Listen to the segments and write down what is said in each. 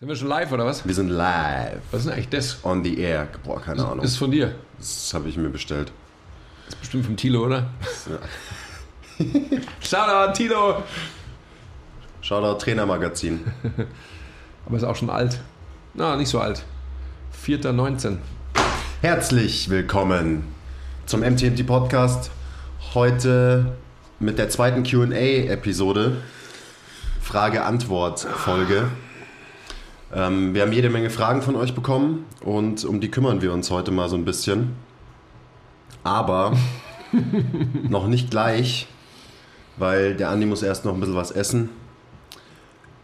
Sind wir schon live oder was? Wir sind live. Was ist denn eigentlich das? On the air. Boah, keine Ahnung. Ist von dir. Das habe ich mir bestellt. Ist bestimmt vom Tilo, oder? Shoutout, Tilo! Shoutout Trainermagazin. Aber ist auch schon alt. Na, nicht so alt. 4.19. Herzlich willkommen zum MTMT Podcast. Heute mit der zweiten QA-Episode. Frage-Antwort-Folge. Ähm, wir haben jede Menge Fragen von euch bekommen und um die kümmern wir uns heute mal so ein bisschen. Aber noch nicht gleich, weil der Andi muss erst noch ein bisschen was essen.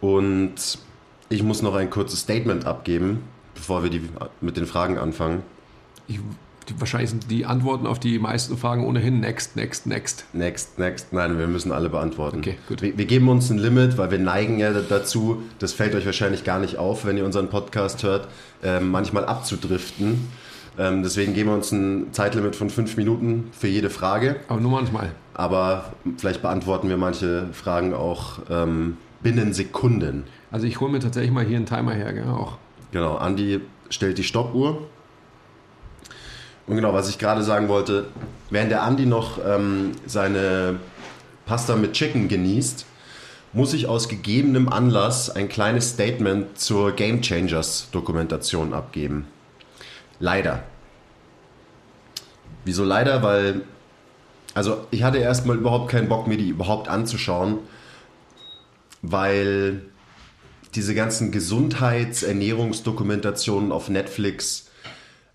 Und ich muss noch ein kurzes Statement abgeben, bevor wir die, mit den Fragen anfangen. Ich, die, wahrscheinlich sind die Antworten auf die meisten Fragen ohnehin next, next, next. Next, next. Nein, wir müssen alle beantworten. Okay, gut. Wir, wir geben uns ein Limit, weil wir neigen ja dazu, das fällt euch wahrscheinlich gar nicht auf, wenn ihr unseren Podcast hört, ähm, manchmal abzudriften. Ähm, deswegen geben wir uns ein Zeitlimit von fünf Minuten für jede Frage. Aber nur manchmal. Aber vielleicht beantworten wir manche Fragen auch ähm, binnen Sekunden. Also ich hole mir tatsächlich mal hier einen Timer her, gell? Auch. Genau, Andi stellt die Stoppuhr. Und genau, was ich gerade sagen wollte, während der Andi noch ähm, seine Pasta mit Chicken genießt, muss ich aus gegebenem Anlass ein kleines Statement zur Game Changers Dokumentation abgeben. Leider. Wieso leider? Weil, also ich hatte erstmal überhaupt keinen Bock, mir die überhaupt anzuschauen, weil diese ganzen Gesundheits-Ernährungsdokumentationen auf Netflix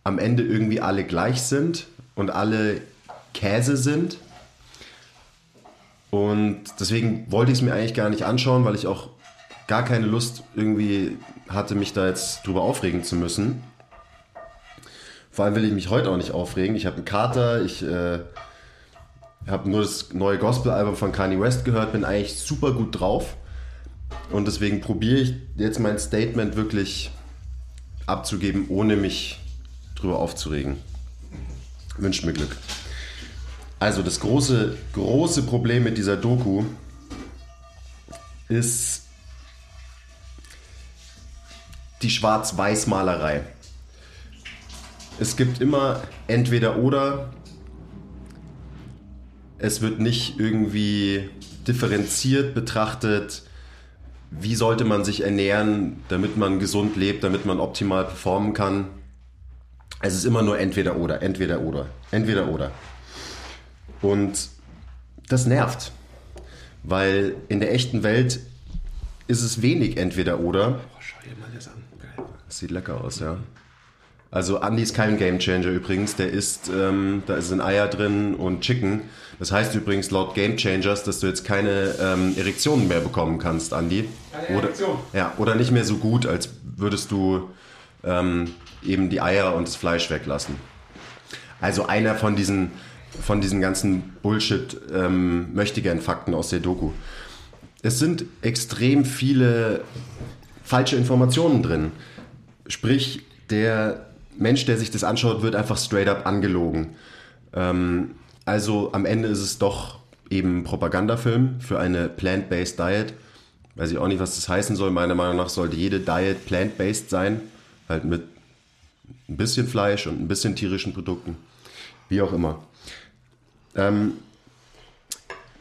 am Ende irgendwie alle gleich sind und alle Käse sind. Und deswegen wollte ich es mir eigentlich gar nicht anschauen, weil ich auch gar keine Lust irgendwie hatte, mich da jetzt drüber aufregen zu müssen. Vor allem will ich mich heute auch nicht aufregen. Ich habe einen Kater, ich äh, habe nur das neue Gospel-Album von Kanye West gehört, bin eigentlich super gut drauf. Und deswegen probiere ich jetzt mein Statement wirklich abzugeben, ohne mich drüber aufzuregen. Wünscht mir Glück. Also das große, große Problem mit dieser Doku ist die Schwarz-Weiß-Malerei. Es gibt immer entweder oder. Es wird nicht irgendwie differenziert betrachtet, wie sollte man sich ernähren, damit man gesund lebt, damit man optimal performen kann. Es ist immer nur entweder oder, entweder oder, entweder oder. Und das nervt, weil in der echten Welt ist es wenig entweder oder. Boah, schau dir mal das an. Geil. Das sieht lecker aus, ja. Also Andy ist kein Gamechanger übrigens. Der isst, ähm, da sind Eier drin und Chicken. Das heißt übrigens laut Gamechangers, dass du jetzt keine ähm, Erektionen mehr bekommen kannst, Andy. Keine oder, Erektion. Ja, oder nicht mehr so gut, als würdest du ähm, eben die Eier und das Fleisch weglassen. Also einer von diesen, von diesen ganzen Bullshit ähm, möchtegern Fakten aus der Doku. Es sind extrem viele falsche Informationen drin. Sprich, der Mensch, der sich das anschaut, wird einfach straight up angelogen. Ähm, also am Ende ist es doch eben ein Propagandafilm für eine plant-based Diet. Weiß ich auch nicht, was das heißen soll. Meiner Meinung nach sollte jede Diet plant-based sein. Halt mit ein bisschen Fleisch und ein bisschen tierischen Produkten. Wie auch immer. Ähm,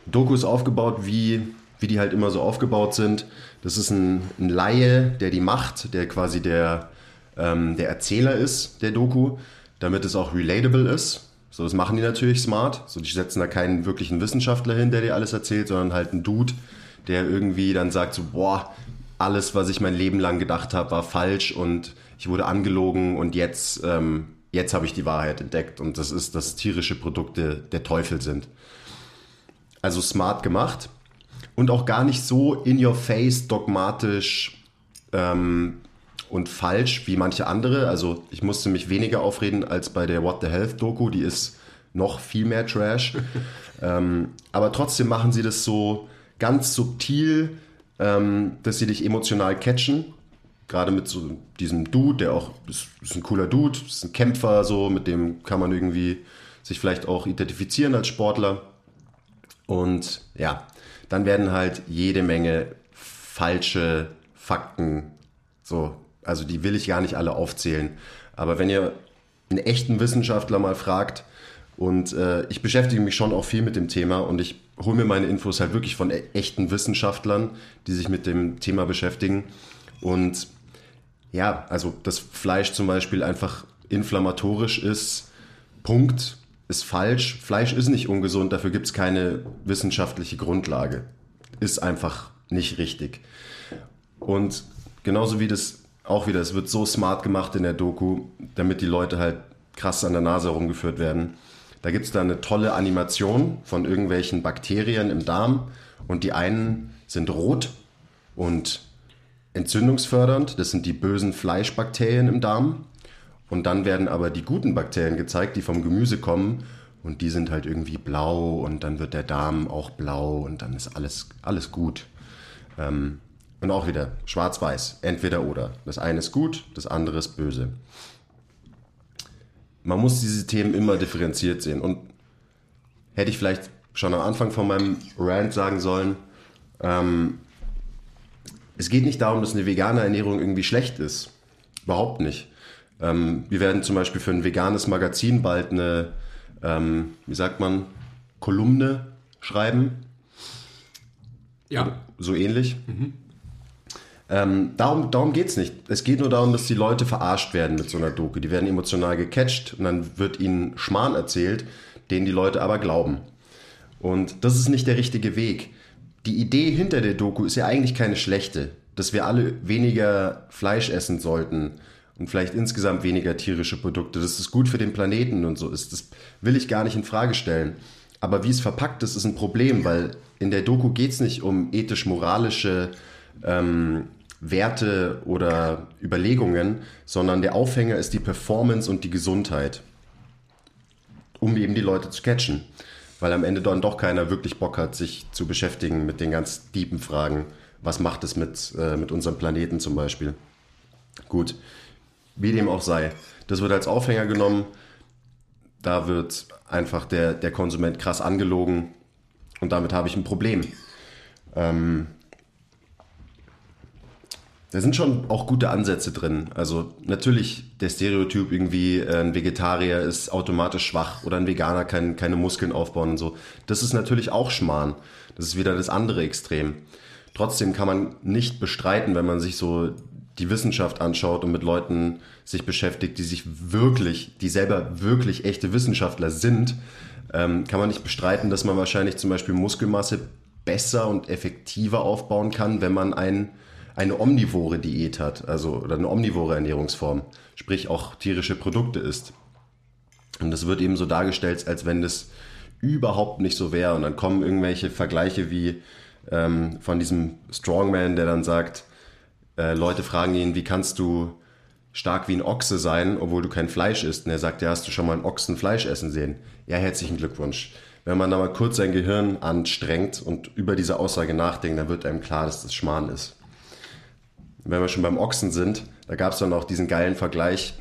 Doku ist aufgebaut, wie, wie die halt immer so aufgebaut sind. Das ist ein, ein Laie, der die macht, der quasi der, ähm, der Erzähler ist der Doku, damit es auch relatable ist. So, das machen die natürlich smart. So, die setzen da keinen wirklichen Wissenschaftler hin, der dir alles erzählt, sondern halt einen Dude, der irgendwie dann sagt so, boah, alles, was ich mein Leben lang gedacht habe, war falsch und ich wurde angelogen und jetzt, ähm, jetzt habe ich die Wahrheit entdeckt und das ist, dass tierische Produkte der Teufel sind. Also smart gemacht und auch gar nicht so in your face dogmatisch ähm, und falsch wie manche andere. Also ich musste mich weniger aufreden als bei der What the Health Doku, die ist noch viel mehr Trash. ähm, aber trotzdem machen sie das so ganz subtil, ähm, dass sie dich emotional catchen. Gerade mit so diesem Dude, der auch ist, ist ein cooler Dude, ist ein Kämpfer, so mit dem kann man irgendwie sich vielleicht auch identifizieren als Sportler. Und ja, dann werden halt jede Menge falsche Fakten So, also die will ich gar nicht alle aufzählen. Aber wenn ihr einen echten Wissenschaftler mal fragt, und äh, ich beschäftige mich schon auch viel mit dem Thema und ich hole mir meine Infos halt wirklich von e echten Wissenschaftlern, die sich mit dem Thema beschäftigen. Und ja, also das Fleisch zum Beispiel einfach inflammatorisch ist, Punkt, ist falsch. Fleisch ist nicht ungesund, dafür gibt es keine wissenschaftliche Grundlage. Ist einfach nicht richtig. Und genauso wie das auch wieder, es wird so smart gemacht in der Doku, damit die Leute halt krass an der Nase herumgeführt werden. Da gibt es da eine tolle Animation von irgendwelchen Bakterien im Darm und die einen sind rot und entzündungsfördernd, das sind die bösen Fleischbakterien im Darm. Und dann werden aber die guten Bakterien gezeigt, die vom Gemüse kommen und die sind halt irgendwie blau und dann wird der Darm auch blau und dann ist alles, alles gut. Ähm, und auch wieder schwarz-weiß, entweder oder. Das eine ist gut, das andere ist böse. Man muss diese Themen immer differenziert sehen. Und hätte ich vielleicht schon am Anfang von meinem Rant sagen sollen, ähm, es geht nicht darum, dass eine vegane Ernährung irgendwie schlecht ist. Überhaupt nicht. Ähm, wir werden zum Beispiel für ein veganes Magazin bald eine, ähm, wie sagt man, Kolumne schreiben. Ja. So ähnlich. Mhm. Ähm, darum darum geht es nicht. Es geht nur darum, dass die Leute verarscht werden mit so einer Doku. Die werden emotional gecatcht und dann wird ihnen Schmarrn erzählt, den die Leute aber glauben. Und das ist nicht der richtige Weg. Die Idee hinter der Doku ist ja eigentlich keine schlechte, dass wir alle weniger Fleisch essen sollten und vielleicht insgesamt weniger tierische Produkte. Das ist gut für den Planeten und so ist. Das will ich gar nicht in Frage stellen. Aber wie es verpackt ist, ist ein Problem, weil in der Doku geht es nicht um ethisch-moralische ähm, Werte oder Überlegungen, sondern der Aufhänger ist die Performance und die Gesundheit, um eben die Leute zu catchen. Weil am Ende dann doch keiner wirklich Bock hat, sich zu beschäftigen mit den ganz tiefen Fragen. Was macht es mit, äh, mit unserem Planeten zum Beispiel? Gut, wie dem auch sei. Das wird als Aufhänger genommen. Da wird einfach der, der Konsument krass angelogen und damit habe ich ein Problem. Ähm, da sind schon auch gute Ansätze drin. Also natürlich der Stereotyp irgendwie, äh, ein Vegetarier ist automatisch schwach oder ein Veganer kann keine Muskeln aufbauen und so. Das ist natürlich auch Schmarrn. Das ist wieder das andere Extrem. Trotzdem kann man nicht bestreiten, wenn man sich so die Wissenschaft anschaut und mit Leuten sich beschäftigt, die sich wirklich, die selber wirklich echte Wissenschaftler sind, ähm, kann man nicht bestreiten, dass man wahrscheinlich zum Beispiel Muskelmasse besser und effektiver aufbauen kann, wenn man ein eine omnivore Diät hat, also oder eine omnivore Ernährungsform, sprich auch tierische Produkte isst. Und das wird eben so dargestellt, als wenn das überhaupt nicht so wäre. Und dann kommen irgendwelche Vergleiche wie ähm, von diesem Strongman, der dann sagt, äh, Leute fragen ihn, wie kannst du stark wie ein Ochse sein, obwohl du kein Fleisch isst? Und er sagt, ja, hast du schon mal einen Ochsen Fleisch essen sehen? Ja, herzlichen Glückwunsch. Wenn man da mal kurz sein Gehirn anstrengt und über diese Aussage nachdenkt, dann wird einem klar, dass das Schmarrn ist wenn wir schon beim Ochsen sind, da gab es dann auch diesen geilen Vergleich,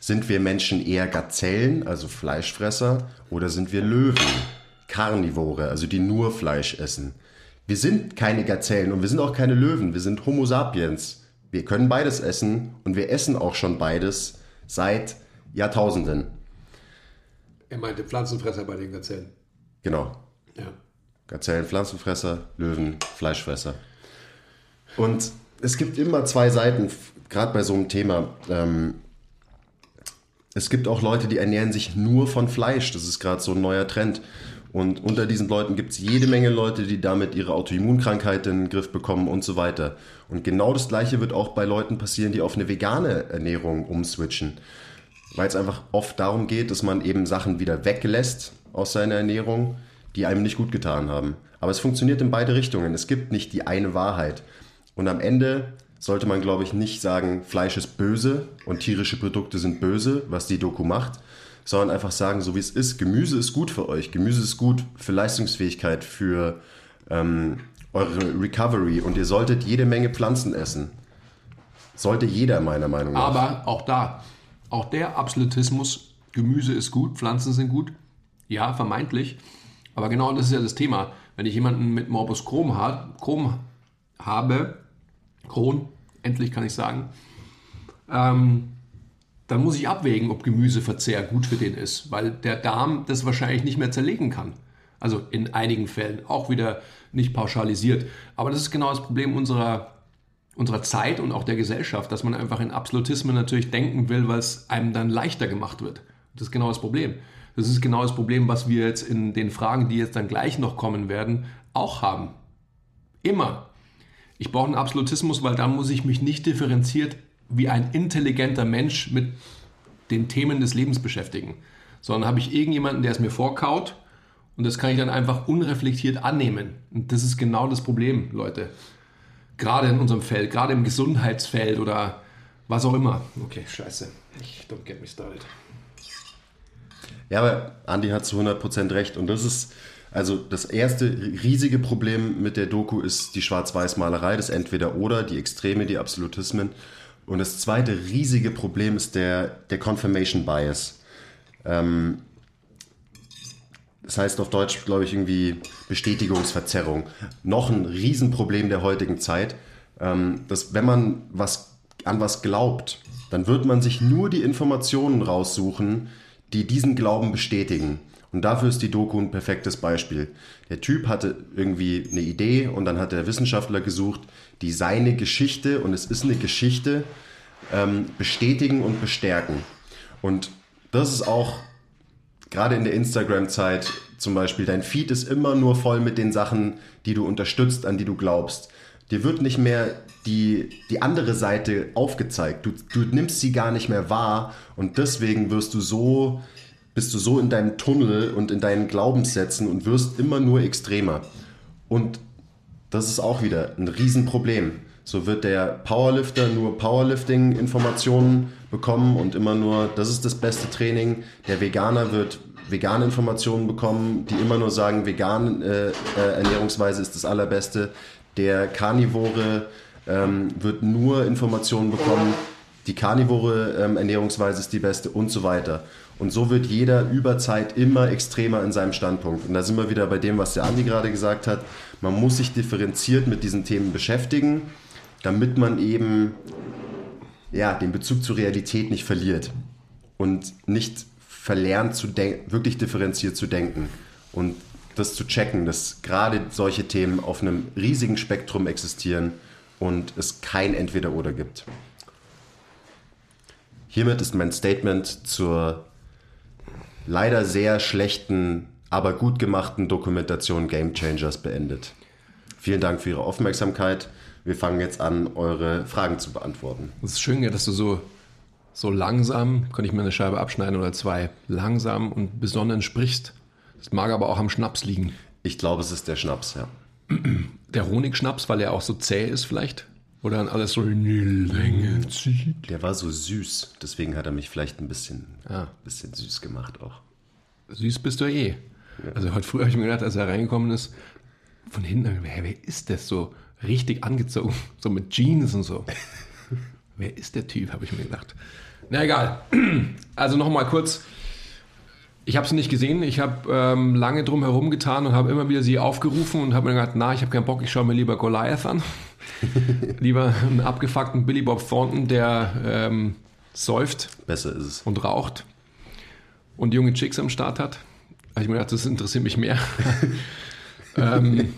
sind wir Menschen eher Gazellen, also Fleischfresser, oder sind wir Löwen, Karnivore, also die nur Fleisch essen? Wir sind keine Gazellen und wir sind auch keine Löwen, wir sind Homo sapiens. Wir können beides essen und wir essen auch schon beides seit Jahrtausenden. Er meinte Pflanzenfresser bei den Gazellen. Genau. Ja. Gazellen, Pflanzenfresser, Löwen, Fleischfresser. Und es gibt immer zwei Seiten, gerade bei so einem Thema. Ähm, es gibt auch Leute, die ernähren sich nur von Fleisch. Das ist gerade so ein neuer Trend. Und unter diesen Leuten gibt es jede Menge Leute, die damit ihre Autoimmunkrankheit in den Griff bekommen und so weiter. Und genau das Gleiche wird auch bei Leuten passieren, die auf eine vegane Ernährung umswitchen. Weil es einfach oft darum geht, dass man eben Sachen wieder weglässt aus seiner Ernährung, die einem nicht gut getan haben. Aber es funktioniert in beide Richtungen. Es gibt nicht die eine Wahrheit. Und am Ende sollte man, glaube ich, nicht sagen, Fleisch ist böse und tierische Produkte sind böse, was die Doku macht, sondern einfach sagen, so wie es ist, Gemüse ist gut für euch, Gemüse ist gut für Leistungsfähigkeit, für ähm, eure Recovery und ihr solltet jede Menge Pflanzen essen. Sollte jeder meiner Meinung nach. Aber auch da, auch der Absolutismus, Gemüse ist gut, Pflanzen sind gut, ja, vermeintlich. Aber genau das ist ja das Thema. Wenn ich jemanden mit Morbus Crohn, Crohn habe, Kron, endlich kann ich sagen, ähm, dann muss ich abwägen, ob Gemüseverzehr gut für den ist, weil der Darm das wahrscheinlich nicht mehr zerlegen kann. Also in einigen Fällen auch wieder nicht pauschalisiert. Aber das ist genau das Problem unserer, unserer Zeit und auch der Gesellschaft, dass man einfach in Absolutismen natürlich denken will, weil es einem dann leichter gemacht wird. Das ist genau das Problem. Das ist genau das Problem, was wir jetzt in den Fragen, die jetzt dann gleich noch kommen werden, auch haben. Immer. Ich brauche einen Absolutismus, weil dann muss ich mich nicht differenziert wie ein intelligenter Mensch mit den Themen des Lebens beschäftigen, sondern habe ich irgendjemanden, der es mir vorkaut und das kann ich dann einfach unreflektiert annehmen. Und das ist genau das Problem, Leute. Gerade in unserem Feld, gerade im Gesundheitsfeld oder was auch immer. Okay, scheiße. Ich don't get me started. Ja, aber Andi hat zu 100% recht. Und das ist, also das erste riesige Problem mit der Doku ist die Schwarz-Weiß-Malerei, das Entweder-Oder, die Extreme, die Absolutismen. Und das zweite riesige Problem ist der, der Confirmation Bias. Ähm, das heißt auf Deutsch, glaube ich, irgendwie Bestätigungsverzerrung. Noch ein Riesenproblem der heutigen Zeit, ähm, dass wenn man was, an was glaubt, dann wird man sich nur die Informationen raussuchen, die diesen Glauben bestätigen. Und dafür ist die Doku ein perfektes Beispiel. Der Typ hatte irgendwie eine Idee und dann hat der Wissenschaftler gesucht, die seine Geschichte, und es ist eine Geschichte, ähm, bestätigen und bestärken. Und das ist auch gerade in der Instagram-Zeit zum Beispiel, dein Feed ist immer nur voll mit den Sachen, die du unterstützt, an die du glaubst. Dir wird nicht mehr die, die andere Seite aufgezeigt. Du, du nimmst sie gar nicht mehr wahr und deswegen wirst du so, bist du so in deinem Tunnel und in deinen Glaubenssätzen und wirst immer nur extremer. Und das ist auch wieder ein Riesenproblem. So wird der Powerlifter nur Powerlifting-Informationen bekommen und immer nur, das ist das beste Training. Der Veganer wird vegane Informationen bekommen, die immer nur sagen, vegane äh, äh, Ernährungsweise ist das allerbeste. Der Karnivore ähm, wird nur Informationen bekommen, die karnivore ähm, Ernährungsweise ist die beste und so weiter. Und so wird jeder über Zeit immer extremer in seinem Standpunkt. Und da sind wir wieder bei dem, was der Andi gerade gesagt hat. Man muss sich differenziert mit diesen Themen beschäftigen, damit man eben ja, den Bezug zur Realität nicht verliert und nicht verlernt, zu wirklich differenziert zu denken. Und das zu checken, dass gerade solche Themen auf einem riesigen Spektrum existieren und es kein Entweder-Oder gibt. Hiermit ist mein Statement zur leider sehr schlechten, aber gut gemachten Dokumentation Game Changers beendet. Vielen Dank für Ihre Aufmerksamkeit. Wir fangen jetzt an, eure Fragen zu beantworten. Es ist schön, dass du so, so langsam, kann ich mir eine Scheibe abschneiden oder zwei, langsam und besonnen sprichst. Das mag aber auch am Schnaps liegen. Ich glaube, es ist der Schnaps, ja. Der Honigschnaps, weil er auch so zäh ist vielleicht? Oder dann alles so Länge zieht? Der war so süß, deswegen hat er mich vielleicht ein bisschen, ah. bisschen süß gemacht auch. Süß bist du eh. Ja. Also heute früh habe ich mir gedacht, als er reingekommen ist, von hinten, wer, wer ist das so richtig angezogen, so mit Jeans und so. wer ist der Typ, habe ich mir gedacht. Na egal. Also nochmal kurz ich habe sie nicht gesehen. Ich habe ähm, lange drum herum getan und habe immer wieder sie aufgerufen und habe mir gedacht, na, ich habe keinen Bock, ich schaue mir lieber Goliath an. lieber einen abgefuckten Billy Bob Thornton, der ähm, säuft Besser ist es. und raucht und junge Chicks am Start hat. habe ich mir gedacht, das interessiert mich mehr. ähm,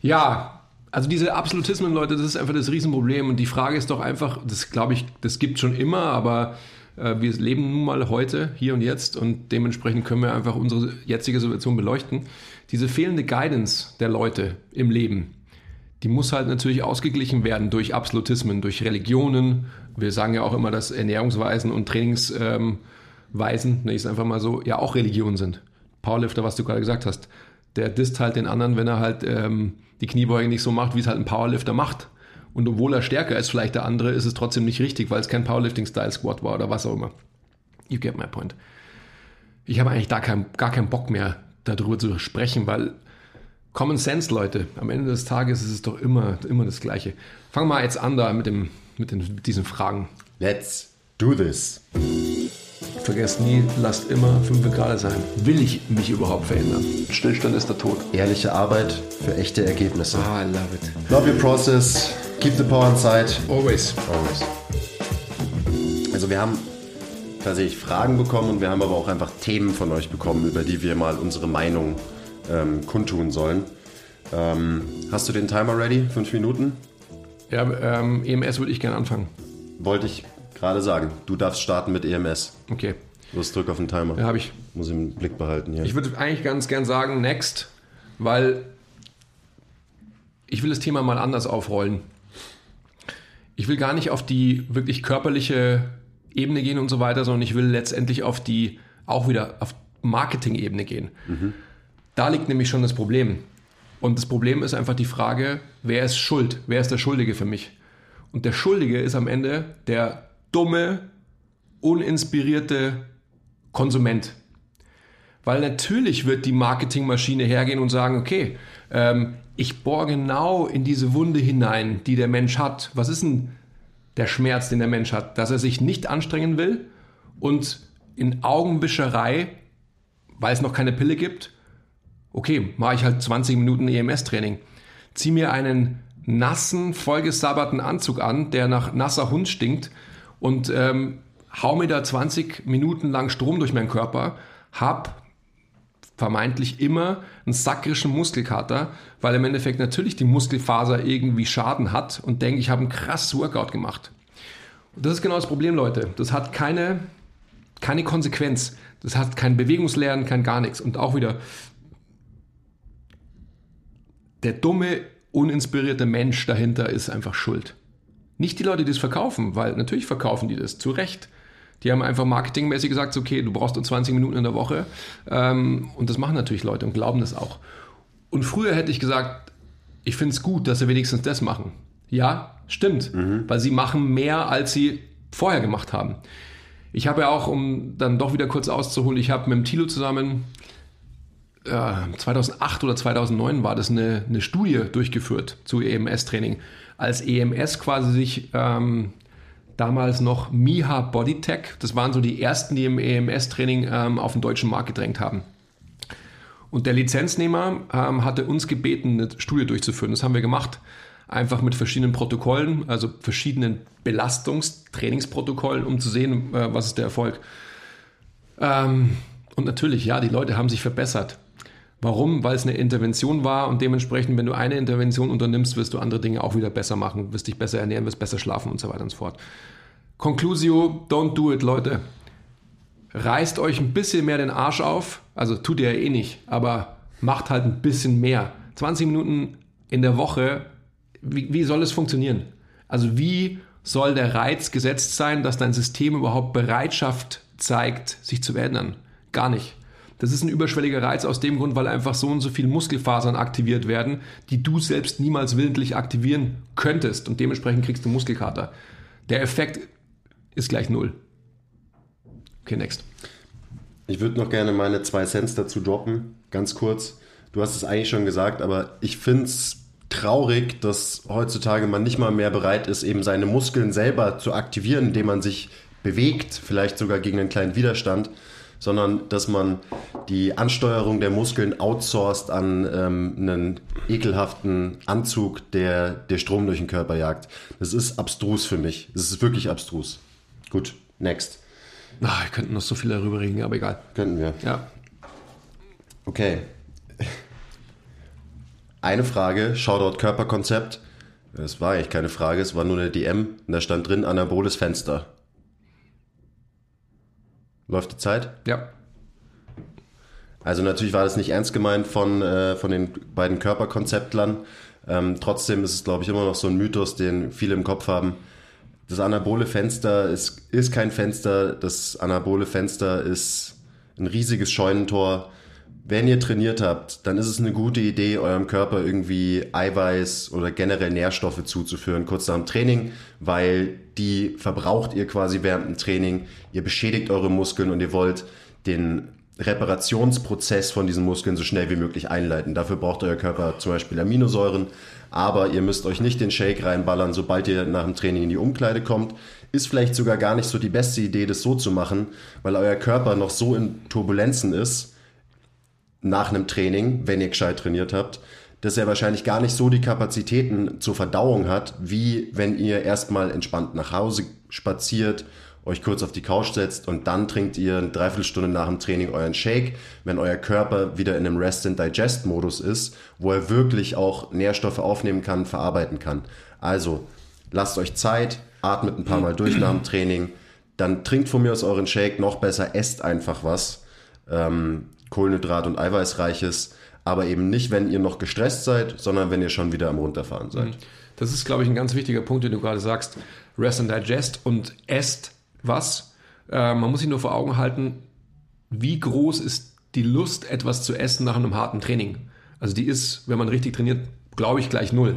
ja, also diese Absolutismen, Leute, das ist einfach das Riesenproblem. Und die Frage ist doch einfach, das glaube ich, das gibt schon immer, aber wir leben nun mal heute, hier und jetzt und dementsprechend können wir einfach unsere jetzige Situation beleuchten. Diese fehlende Guidance der Leute im Leben, die muss halt natürlich ausgeglichen werden durch Absolutismen, durch Religionen. Wir sagen ja auch immer, dass Ernährungsweisen und Trainingsweisen, nenne ich es einfach mal so, ja auch Religionen sind. Powerlifter, was du gerade gesagt hast, der disst halt den anderen, wenn er halt ähm, die Kniebeuge nicht so macht, wie es halt ein Powerlifter macht. Und obwohl er stärker ist, vielleicht der andere, ist es trotzdem nicht richtig, weil es kein Powerlifting-Style-Squat war oder was auch immer. You get my point. Ich habe eigentlich da kein, gar keinen Bock mehr, darüber zu sprechen, weil Common Sense, Leute, am Ende des Tages ist es doch immer, immer das Gleiche. Fangen wir jetzt an da mit, dem, mit, den, mit diesen Fragen. Let's do this. Vergesst nie, lasst immer 5 Grad sein. Will ich mich überhaupt verändern? Stillstand ist der Tod. Ehrliche Arbeit für echte Ergebnisse. Ah, I love it. Love your process. Keep the power inside. Always. Always. Also wir haben tatsächlich Fragen bekommen und wir haben aber auch einfach Themen von euch bekommen, über die wir mal unsere Meinung ähm, kundtun sollen. Ähm, hast du den Timer ready? Fünf Minuten? Ja, ähm, EMS würde ich gerne anfangen. Wollte ich gerade sagen. Du darfst starten mit EMS. Okay. Los, drück auf den Timer. Ja, habe ich. Muss ich im Blick behalten hier. Ich würde eigentlich ganz gern sagen, next, weil ich will das Thema mal anders aufrollen. Ich will gar nicht auf die wirklich körperliche Ebene gehen und so weiter, sondern ich will letztendlich auf die, auch wieder auf Marketing-Ebene gehen. Da liegt nämlich schon das Problem. Und das Problem ist einfach die Frage, wer ist schuld? Wer ist der Schuldige für mich? Und der Schuldige ist am Ende der dumme, uninspirierte Konsument. Weil natürlich wird die Marketingmaschine hergehen und sagen, okay, ähm, ich bohre genau in diese Wunde hinein, die der Mensch hat. Was ist denn der Schmerz, den der Mensch hat? Dass er sich nicht anstrengen will und in Augenwischerei, weil es noch keine Pille gibt, okay, mache ich halt 20 Minuten EMS-Training. Zieh mir einen nassen, vollgesabberten Anzug an, der nach nasser Hund stinkt und ähm, hau mir da 20 Minuten lang Strom durch meinen Körper, hab vermeintlich immer einen sakrischen Muskelkater, weil im Endeffekt natürlich die Muskelfaser irgendwie Schaden hat und denke, ich habe einen krasses Workout gemacht. Und das ist genau das Problem, Leute. Das hat keine, keine Konsequenz. Das hat kein Bewegungslernen, kein gar nichts. Und auch wieder der dumme, uninspirierte Mensch dahinter ist einfach schuld. Nicht die Leute, die es verkaufen, weil natürlich verkaufen die das zu Recht. Die haben einfach marketingmäßig gesagt, okay, du brauchst nur 20 Minuten in der Woche. Ähm, und das machen natürlich Leute und glauben das auch. Und früher hätte ich gesagt, ich finde es gut, dass sie wenigstens das machen. Ja, stimmt, weil sie machen mehr, als sie vorher gemacht haben. Ich habe ja auch, um dann doch wieder kurz auszuholen, ich habe mit dem Tilo zusammen, äh, 2008 oder 2009 war das eine, eine Studie durchgeführt zu EMS-Training. Als EMS quasi sich ähm, damals noch Miha Bodytech. Das waren so die ersten, die im EMS-Training ähm, auf den deutschen Markt gedrängt haben. Und der Lizenznehmer ähm, hatte uns gebeten, eine Studie durchzuführen. Das haben wir gemacht. Einfach mit verschiedenen Protokollen, also verschiedenen Belastungstrainingsprotokollen, um zu sehen, äh, was ist der Erfolg. Ähm, und natürlich, ja, die Leute haben sich verbessert. Warum? Weil es eine Intervention war und dementsprechend, wenn du eine Intervention unternimmst, wirst du andere Dinge auch wieder besser machen, wirst dich besser ernähren, wirst besser schlafen und so weiter und so fort. Conclusio, don't do it, Leute. Reißt euch ein bisschen mehr den Arsch auf, also tut ihr ja eh nicht, aber macht halt ein bisschen mehr. 20 Minuten in der Woche, wie, wie soll es funktionieren? Also wie soll der Reiz gesetzt sein, dass dein System überhaupt Bereitschaft zeigt, sich zu verändern? Gar nicht. Das ist ein überschwelliger Reiz aus dem Grund, weil einfach so und so viele Muskelfasern aktiviert werden, die du selbst niemals willentlich aktivieren könntest und dementsprechend kriegst du Muskelkater. Der Effekt ist gleich null. Okay, next. Ich würde noch gerne meine zwei Cents dazu droppen, ganz kurz. Du hast es eigentlich schon gesagt, aber ich finde es traurig, dass heutzutage man nicht mal mehr bereit ist, eben seine Muskeln selber zu aktivieren, indem man sich bewegt, vielleicht sogar gegen einen kleinen Widerstand, sondern dass man die Ansteuerung der Muskeln outsourced an ähm, einen ekelhaften Anzug, der, der Strom durch den Körper jagt. Das ist abstrus für mich. Das ist wirklich abstrus. Gut, next. Ah, wir könnten noch so viel darüber reden, aber egal. Könnten wir. Ja. Okay. Eine Frage, Shoutout Körperkonzept. Es war eigentlich keine Frage, es war nur eine DM und da stand drin anaboles Fenster. Läuft die Zeit? Ja. Also natürlich war das nicht ernst gemeint von, äh, von den beiden Körperkonzeptlern. Ähm, trotzdem ist es, glaube ich, immer noch so ein Mythos, den viele im Kopf haben. Das anabole Fenster ist, ist kein Fenster. Das anabole Fenster ist ein riesiges Scheunentor. Wenn ihr trainiert habt, dann ist es eine gute Idee, eurem Körper irgendwie Eiweiß oder generell Nährstoffe zuzuführen, kurz nach dem Training, weil die verbraucht ihr quasi während dem Training. Ihr beschädigt eure Muskeln und ihr wollt den Reparationsprozess von diesen Muskeln so schnell wie möglich einleiten. Dafür braucht euer Körper zum Beispiel Aminosäuren, aber ihr müsst euch nicht den Shake reinballern, sobald ihr nach dem Training in die Umkleide kommt. Ist vielleicht sogar gar nicht so die beste Idee, das so zu machen, weil euer Körper noch so in Turbulenzen ist nach einem Training, wenn ihr gescheit trainiert habt, dass er wahrscheinlich gar nicht so die Kapazitäten zur Verdauung hat, wie wenn ihr erstmal entspannt nach Hause spaziert euch kurz auf die Couch setzt und dann trinkt ihr eine Dreiviertelstunde nach dem Training euren Shake, wenn euer Körper wieder in einem Rest-and-Digest-Modus ist, wo er wirklich auch Nährstoffe aufnehmen kann, verarbeiten kann. Also lasst euch Zeit, atmet ein paar Mal durch nach dem Training, dann trinkt von mir aus euren Shake, noch besser, esst einfach was, ähm, Kohlenhydrat- und Eiweißreiches, aber eben nicht, wenn ihr noch gestresst seid, sondern wenn ihr schon wieder am Runterfahren seid. Das ist, glaube ich, ein ganz wichtiger Punkt, den du gerade sagst. Rest and Digest und esst was. Äh, man muss sich nur vor Augen halten, wie groß ist die Lust, etwas zu essen nach einem harten Training. Also die ist, wenn man richtig trainiert, glaube ich, gleich null.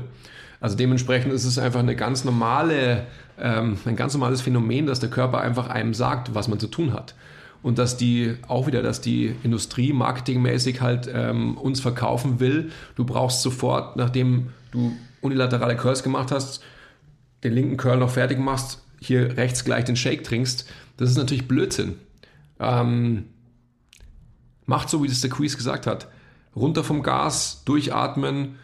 Also dementsprechend ist es einfach eine ganz normale, ähm, ein ganz normales Phänomen, dass der Körper einfach einem sagt, was man zu tun hat. Und dass die, auch wieder, dass die Industrie marketingmäßig halt ähm, uns verkaufen will. Du brauchst sofort, nachdem du unilaterale Curls gemacht hast, den linken Curl noch fertig machst, hier rechts gleich den Shake trinkst. Das ist natürlich Blödsinn. Ähm, macht so, wie das der Quiz gesagt hat. Runter vom Gas, durchatmen,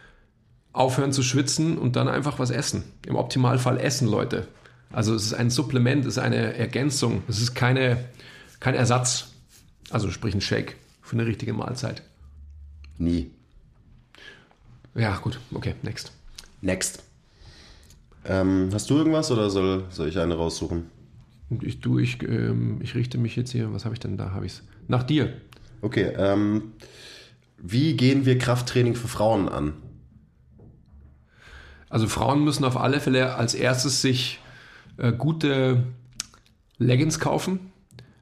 aufhören zu schwitzen und dann einfach was essen. Im Optimalfall essen, Leute. Also es ist ein Supplement, es ist eine Ergänzung, es ist keine, kein Ersatz. Also sprich ein Shake für eine richtige Mahlzeit. Nie. Ja, gut, okay, next. Next. Ähm, hast du irgendwas oder soll, soll ich eine raussuchen? Ich, du, ich, ähm, ich richte mich jetzt hier, was habe ich denn da? Habe ich es? Nach dir. Okay, ähm, wie gehen wir Krafttraining für Frauen an? Also Frauen müssen auf alle Fälle als erstes sich äh, gute Leggings kaufen.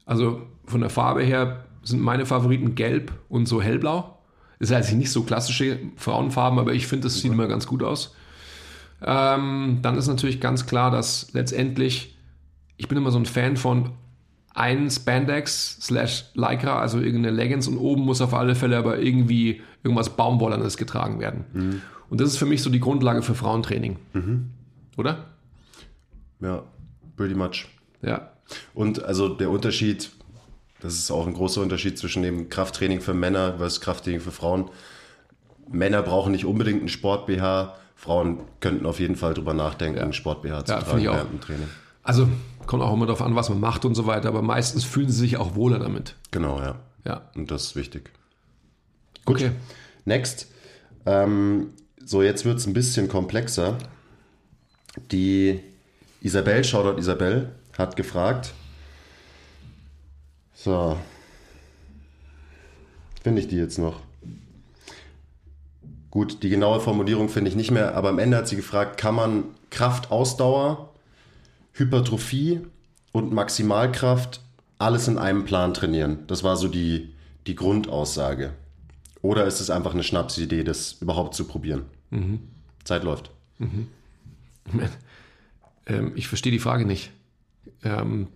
Also von der Farbe her sind meine Favoriten gelb und so hellblau. Ist eigentlich nicht so klassische Frauenfarben, aber ich finde, das sieht immer ganz gut aus. Ähm, dann ist natürlich ganz klar, dass letztendlich, ich bin immer so ein Fan von ein Spandex slash Lycra, also irgendeine Leggings und oben muss auf alle Fälle aber irgendwie irgendwas Baumwollernes getragen werden. Mhm. Und das ist für mich so die Grundlage für Frauentraining. Oder? Ja, pretty much. Ja. Und also der Unterschied, das ist auch ein großer Unterschied zwischen dem Krafttraining für Männer versus Krafttraining für Frauen. Männer brauchen nicht unbedingt einen Sport-BH. Frauen könnten auf jeden Fall drüber nachdenken, einen Sport-BH zu Ja, tragen während dem Training. Also kommt auch immer darauf an, was man macht und so weiter, aber meistens fühlen sie sich auch wohler damit. Genau, ja. Ja. Und das ist wichtig. Okay. Next. Ähm, so, jetzt wird es ein bisschen komplexer. Die Isabel, Shoutout Isabel, hat gefragt. So. Finde ich die jetzt noch? Gut, die genaue Formulierung finde ich nicht mehr, aber am Ende hat sie gefragt, kann man Kraft, Ausdauer, Hypertrophie und Maximalkraft alles in einem Plan trainieren? Das war so die, die Grundaussage. Oder ist es einfach eine Schnapsidee, das überhaupt zu probieren? Zeit läuft. Ähm, ich verstehe die Frage nicht. Ähm,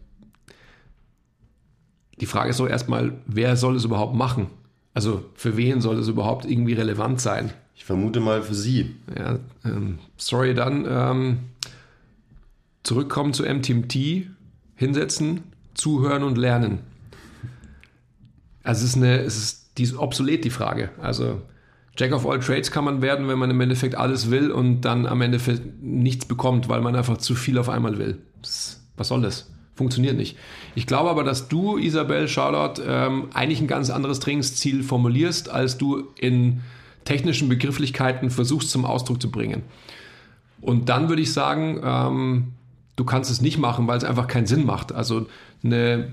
die Frage ist so erstmal, wer soll es überhaupt machen? Also für wen soll es überhaupt irgendwie relevant sein? Ich vermute mal für Sie. Ja, ähm, sorry, dann ähm, zurückkommen zu MTMT, hinsetzen, zuhören und lernen. Also es ist eine, es ist, die ist obsolet, die Frage. Also Jack of all Trades kann man werden, wenn man im Endeffekt alles will und dann am Ende nichts bekommt, weil man einfach zu viel auf einmal will. Das, was soll das? Funktioniert nicht. Ich glaube aber, dass du, Isabel, Charlotte, ähm, eigentlich ein ganz anderes Trainingsziel formulierst, als du in technischen Begrifflichkeiten versuchst zum Ausdruck zu bringen. Und dann würde ich sagen, ähm, du kannst es nicht machen, weil es einfach keinen Sinn macht. Also eine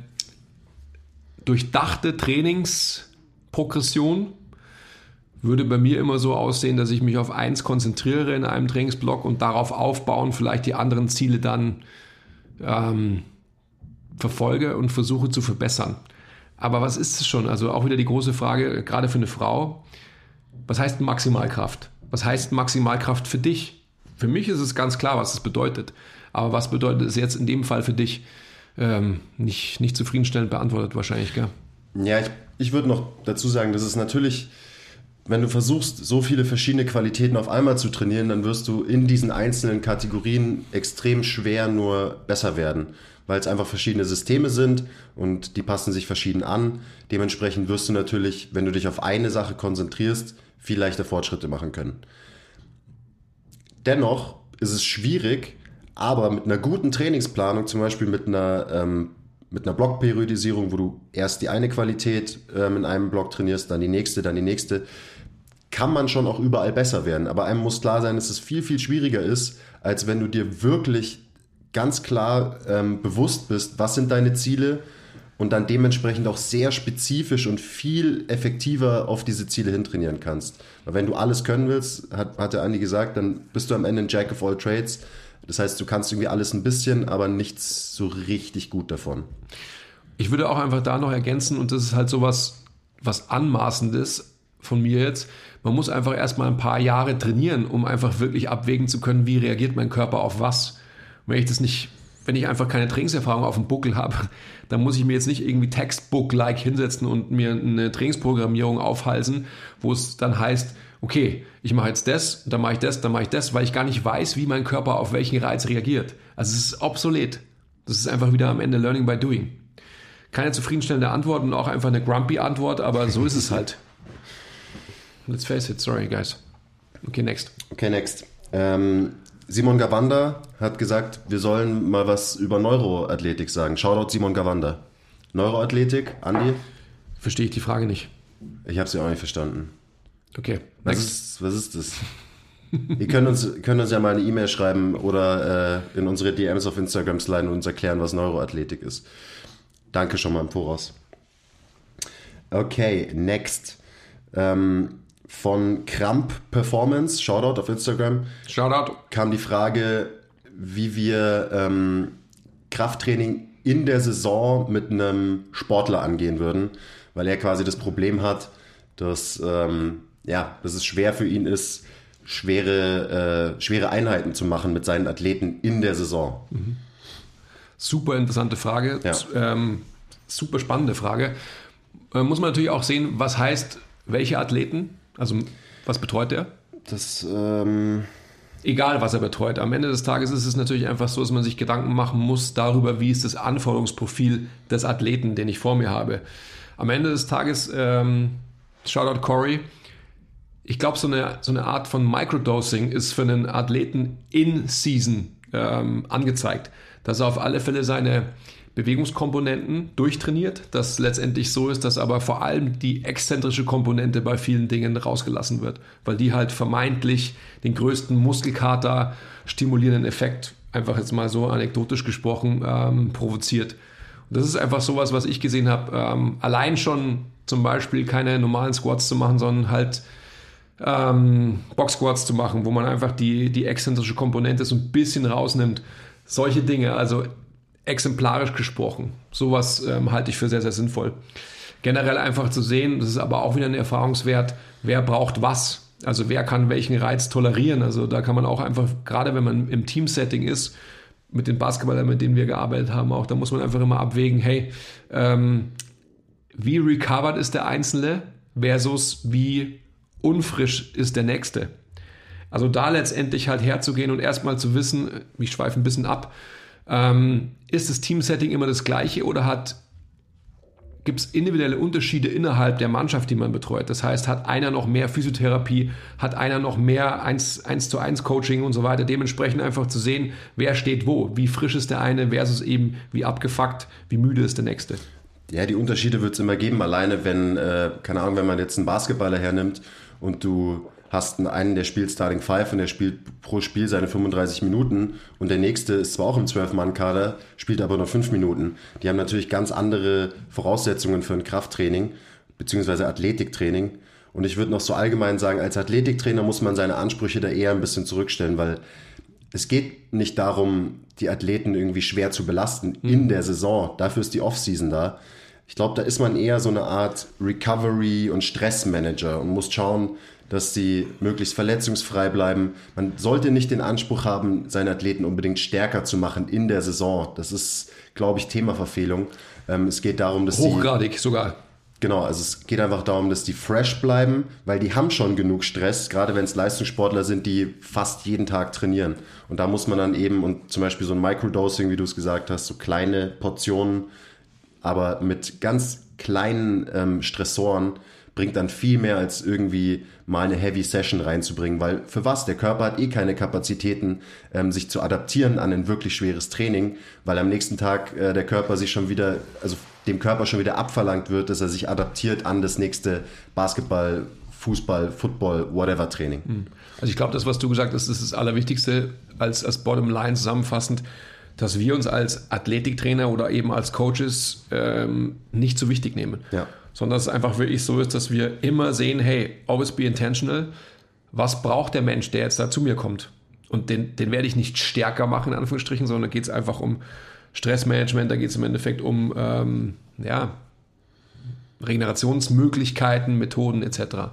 durchdachte Trainingsprogression würde bei mir immer so aussehen, dass ich mich auf eins konzentriere in einem Trainingsblock und darauf aufbauen, vielleicht die anderen Ziele dann ähm, verfolge und versuche zu verbessern. Aber was ist es schon? Also auch wieder die große Frage, gerade für eine Frau, was heißt Maximalkraft? Was heißt Maximalkraft für dich? Für mich ist es ganz klar, was es bedeutet. Aber was bedeutet es jetzt in dem Fall für dich? Ähm, nicht, nicht zufriedenstellend beantwortet wahrscheinlich, gell? Ja, ich, ich würde noch dazu sagen, dass es natürlich, wenn du versuchst, so viele verschiedene Qualitäten auf einmal zu trainieren, dann wirst du in diesen einzelnen Kategorien extrem schwer nur besser werden, weil es einfach verschiedene Systeme sind und die passen sich verschieden an. Dementsprechend wirst du natürlich, wenn du dich auf eine Sache konzentrierst, viel leichter Fortschritte machen können. Dennoch ist es schwierig, Aber mit einer guten Trainingsplanung, zum Beispiel mit einer, ähm, mit einer Blockperiodisierung, wo du erst die eine Qualität ähm, in einem Block trainierst, dann die nächste, dann die nächste, kann man schon auch überall besser werden. Aber einem muss klar sein, dass es viel, viel schwieriger ist, als wenn du dir wirklich ganz klar ähm, bewusst bist, was sind deine Ziele und dann dementsprechend auch sehr spezifisch und viel effektiver auf diese Ziele hintrainieren kannst. Weil wenn du alles können willst, hat, hat der Andi gesagt, dann bist du am Ende ein Jack of all Trades. Das heißt, du kannst irgendwie alles ein bisschen, aber nichts so richtig gut davon. Ich würde auch einfach da noch ergänzen, und das ist halt sowas, was Anmaßendes von mir jetzt. Man muss einfach erstmal ein paar Jahre trainieren, um einfach wirklich abwägen zu können, wie reagiert mein Körper auf was. wenn ich das nicht, wenn ich einfach keine Trainingserfahrung auf dem Buckel habe, dann muss ich mir jetzt nicht irgendwie Textbook-like hinsetzen und mir eine Trainingsprogrammierung aufhalsen, wo es dann heißt, okay, ich mache jetzt das, dann mache ich das, dann mache ich das, weil ich gar nicht weiß, wie mein Körper auf welchen Reiz reagiert. Also es ist obsolet. Das ist einfach wieder am Ende Learning by Doing. Keine zufriedenstellende Antwort und auch einfach eine grumpy Antwort, aber so ist es halt. Let's face it, sorry guys. Okay, next. Okay, next. Ähm, Simon Gawanda hat gesagt, wir sollen mal was über Neuroathletik sagen. Shoutout Simon Gawanda. Neuroathletik, Andi? Verstehe ich die Frage nicht. Ich habe sie auch nicht verstanden. Okay. Was ist, was ist das? Ihr könnt uns, könnt uns ja mal eine E-Mail schreiben oder äh, in unsere DMs auf Instagram sliden und uns erklären, was Neuroathletik ist. Danke schon mal im Voraus. Okay, next. Ähm, von Kramp Performance, Shoutout auf Instagram. Shoutout. Kam die Frage, wie wir ähm, Krafttraining in der Saison mit einem Sportler angehen würden, weil er quasi das Problem hat, dass, ähm, ja, dass es schwer für ihn ist, schwere, äh, schwere Einheiten zu machen mit seinen Athleten in der Saison. Mhm. Super interessante Frage, ja. ähm, super spannende Frage. Äh, muss man natürlich auch sehen, was heißt welche Athleten? Also was betreut der? Das, ähm Egal, was er betreut. Am Ende des Tages ist es natürlich einfach so, dass man sich Gedanken machen muss darüber, wie ist das Anforderungsprofil des Athleten, den ich vor mir habe. Am Ende des Tages, ähm, Shoutout Corey, ich glaube, so eine, so eine Art von Microdosing ist für einen Athleten in Season ähm, angezeigt, dass er auf alle Fälle seine Bewegungskomponenten durchtrainiert, das letztendlich so ist, dass aber vor allem die exzentrische Komponente bei vielen Dingen rausgelassen wird, weil die halt vermeintlich den größten Muskelkater stimulierenden Effekt, einfach jetzt mal so anekdotisch gesprochen, ähm, provoziert. Und das ist einfach sowas, was ich gesehen habe, ähm, allein schon zum Beispiel keine normalen Squats zu machen, sondern halt ähm, Box Squats zu machen, wo man einfach die, die exzentrische Komponente so ein bisschen rausnimmt. Solche Dinge, also exemplarisch gesprochen. Sowas ähm, halte ich für sehr, sehr sinnvoll. Generell einfach zu sehen, das ist aber auch wieder ein Erfahrungswert, wer braucht was. Also wer kann welchen Reiz tolerieren. Also da kann man auch einfach, gerade wenn man im Teamsetting ist, mit den Basketballern, mit denen wir gearbeitet haben, auch da muss man einfach immer abwägen, hey, ähm, wie recovered ist der Einzelne versus wie unfrisch ist der Nächste. Also da letztendlich halt herzugehen und erstmal zu wissen, ich schweife ein bisschen ab, ähm, ist das Teamsetting immer das gleiche oder gibt es individuelle Unterschiede innerhalb der Mannschaft, die man betreut. Das heißt, hat einer noch mehr Physiotherapie, hat einer noch mehr 1, 1 zu 1 Coaching und so weiter. Dementsprechend einfach zu sehen, wer steht wo, wie frisch ist der eine versus eben wie abgefuckt, wie müde ist der nächste. Ja, die Unterschiede wird es immer geben. Alleine wenn, äh, keine Ahnung, wenn man jetzt einen Basketballer hernimmt und du hast einen, der spielt Starting Five und der spielt pro Spiel seine 35 Minuten und der nächste ist zwar auch im 12-Mann-Kader, spielt aber nur 5 Minuten. Die haben natürlich ganz andere Voraussetzungen für ein Krafttraining beziehungsweise Athletiktraining. Und ich würde noch so allgemein sagen, als Athletiktrainer muss man seine Ansprüche da eher ein bisschen zurückstellen, weil es geht nicht darum, die Athleten irgendwie schwer zu belasten mhm. in der Saison. Dafür ist die Offseason da. Ich glaube, da ist man eher so eine Art Recovery- und Stressmanager und muss schauen, dass sie möglichst verletzungsfrei bleiben. Man sollte nicht den Anspruch haben, seine Athleten unbedingt stärker zu machen in der Saison. Das ist, glaube ich, Themaverfehlung. Ähm, es geht darum, dass Hochgradig die, sogar. Genau, also es geht einfach darum, dass die fresh bleiben, weil die haben schon genug Stress, gerade wenn es Leistungssportler sind, die fast jeden Tag trainieren. Und da muss man dann eben, und zum Beispiel so ein Microdosing, wie du es gesagt hast, so kleine Portionen, aber mit ganz kleinen ähm, Stressoren bringt dann viel mehr als irgendwie mal eine Heavy Session reinzubringen, weil für was? Der Körper hat eh keine Kapazitäten, ähm, sich zu adaptieren an ein wirklich schweres Training, weil am nächsten Tag äh, der Körper sich schon wieder, also dem Körper schon wieder abverlangt wird, dass er sich adaptiert an das nächste Basketball, Fußball, Football, whatever Training. Hm. Also ich glaube, das, was du gesagt hast, ist das Allerwichtigste als, als Bottom-Line zusammenfassend, dass wir uns als Athletiktrainer oder eben als Coaches ähm, nicht so wichtig nehmen. Ja. Sondern dass es einfach wirklich so ist, dass wir immer sehen, hey, always be intentional. Was braucht der Mensch, der jetzt da zu mir kommt? Und den, den werde ich nicht stärker machen, in Anführungsstrichen, sondern geht es einfach um Stressmanagement, da geht es im Endeffekt um ähm, ja, Regenerationsmöglichkeiten, Methoden etc.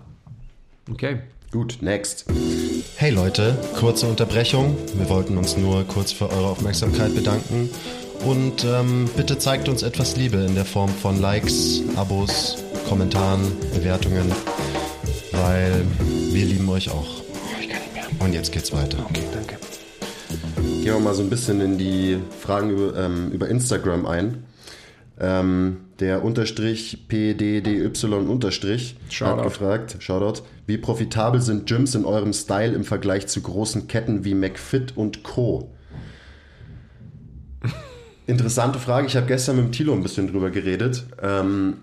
Okay. Gut, next. Hey Leute, kurze Unterbrechung. Wir wollten uns nur kurz für eure Aufmerksamkeit bedanken. Und ähm, bitte zeigt uns etwas Liebe in der Form von Likes, Abos, Kommentaren, Bewertungen, weil wir lieben euch auch. Ich kann nicht mehr. Und jetzt geht's weiter. Okay, danke. Gehen wir mal so ein bisschen in die Fragen über, ähm, über Instagram ein. Ähm, der Unterstrich PDDY Unterstrich Shoutout. hat gefragt, Shoutout, wie profitabel sind Gyms in eurem Style im Vergleich zu großen Ketten wie McFit und Co.? Interessante Frage. Ich habe gestern mit dem Tilo ein bisschen drüber geredet. Ähm,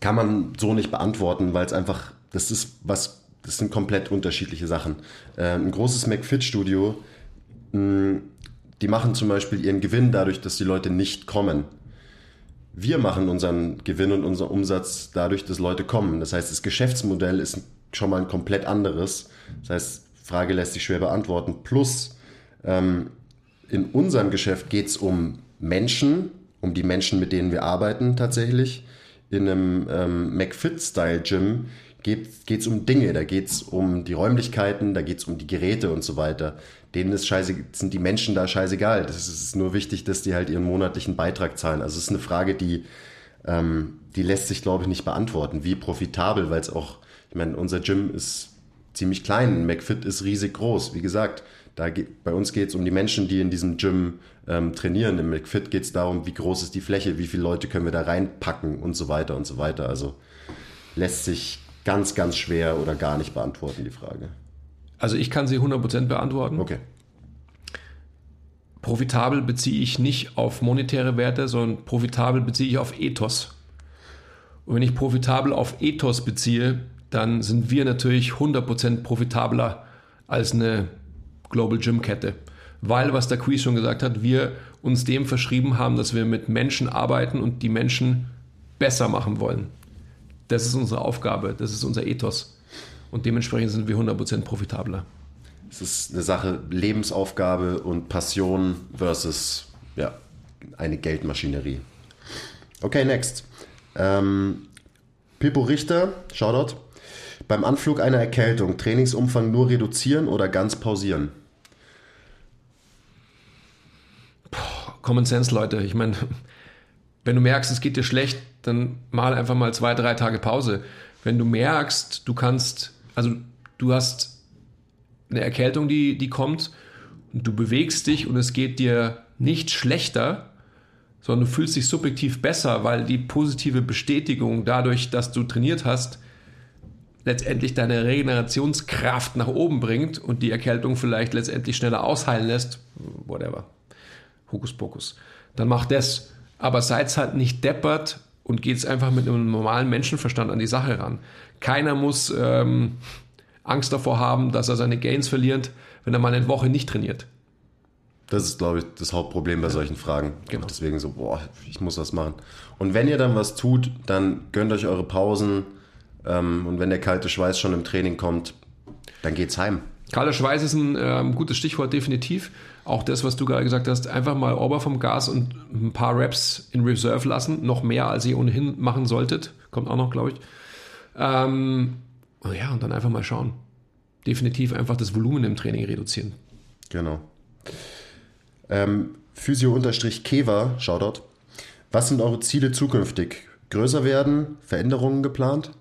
kann man so nicht beantworten, weil es einfach, das ist was, das sind komplett unterschiedliche Sachen. Ähm, ein großes McFit-Studio, mh, die machen zum Beispiel ihren Gewinn dadurch, dass die Leute nicht kommen. Wir machen unseren Gewinn und unseren Umsatz dadurch, dass Leute kommen. Das heißt, das Geschäftsmodell ist schon mal ein komplett anderes. Das heißt, Frage lässt sich schwer beantworten. Plus, ähm, in unserem Geschäft geht es um Menschen, um die Menschen, mit denen wir arbeiten tatsächlich. In einem ähm, McFit-Style-Gym geht es um Dinge, da geht es um die Räumlichkeiten, da geht es um die Geräte und so weiter. Denen ist scheiße, sind die Menschen da scheißegal. Das ist nur wichtig, dass die halt ihren monatlichen Beitrag zahlen. Also es ist eine Frage, die, ähm, die lässt sich, glaube ich, nicht beantworten. Wie profitabel, weil es auch, ich meine, unser Gym ist ziemlich klein, McFit ist riesig groß. Wie gesagt, da geht, bei uns geht es um die Menschen, die in diesem Gym ähm, trainieren. Im McFit geht es darum, wie groß ist die Fläche, wie viele Leute können wir da reinpacken und so weiter und so weiter. Also lässt sich ganz, ganz schwer oder gar nicht beantworten, die Frage. Also ich kann sie 100% beantworten. Okay. Profitabel beziehe ich nicht auf monetäre Werte, sondern profitabel beziehe ich auf Ethos. Und wenn ich profitabel auf Ethos beziehe, dann sind wir natürlich 100% profitabler als eine Global Gym Kette. Weil, was der Quiz schon gesagt hat, wir uns dem verschrieben haben, dass wir mit Menschen arbeiten und die Menschen besser machen wollen. Das ist unsere Aufgabe, das ist unser Ethos. Und dementsprechend sind wir 100% profitabler. Es ist eine Sache Lebensaufgabe und Passion versus ja, eine Geldmaschinerie. Okay, next. Ähm, Pippo Richter, Shoutout. Beim Anflug einer Erkältung, Trainingsumfang nur reduzieren oder ganz pausieren? Common Sense, Leute. Ich meine, wenn du merkst, es geht dir schlecht, dann mal einfach mal zwei, drei Tage Pause. Wenn du merkst, du kannst, also du hast eine Erkältung, die, die kommt und du bewegst dich und es geht dir nicht schlechter, sondern du fühlst dich subjektiv besser, weil die positive Bestätigung dadurch, dass du trainiert hast, letztendlich deine Regenerationskraft nach oben bringt und die Erkältung vielleicht letztendlich schneller ausheilen lässt, whatever, Hokuspokus, dann mach das. Aber seid halt nicht deppert und geht einfach mit einem normalen Menschenverstand an die Sache ran. Keiner muss ähm, Angst davor haben, dass er seine Gains verliert, wenn er mal eine Woche nicht trainiert. Das ist, glaube ich, das Hauptproblem bei solchen Fragen. Genau. Und deswegen so, boah, ich muss was machen. Und wenn ihr dann was tut, dann gönnt euch eure Pausen. Ähm, und wenn der kalte Schweiß schon im Training kommt, dann geht's heim. Kalter Schweiß ist ein ähm, gutes Stichwort, definitiv. Auch das, was du gerade gesagt hast, einfach mal Ober vom Gas und ein paar Reps in Reserve lassen. Noch mehr, als ihr ohnehin machen solltet. Kommt auch noch, glaube ich. Ähm, ja, und dann einfach mal schauen. Definitiv einfach das Volumen im Training reduzieren. Genau. Ähm, Physio-Keva, Shoutout. Was sind eure Ziele zukünftig? Größer werden? Veränderungen geplant?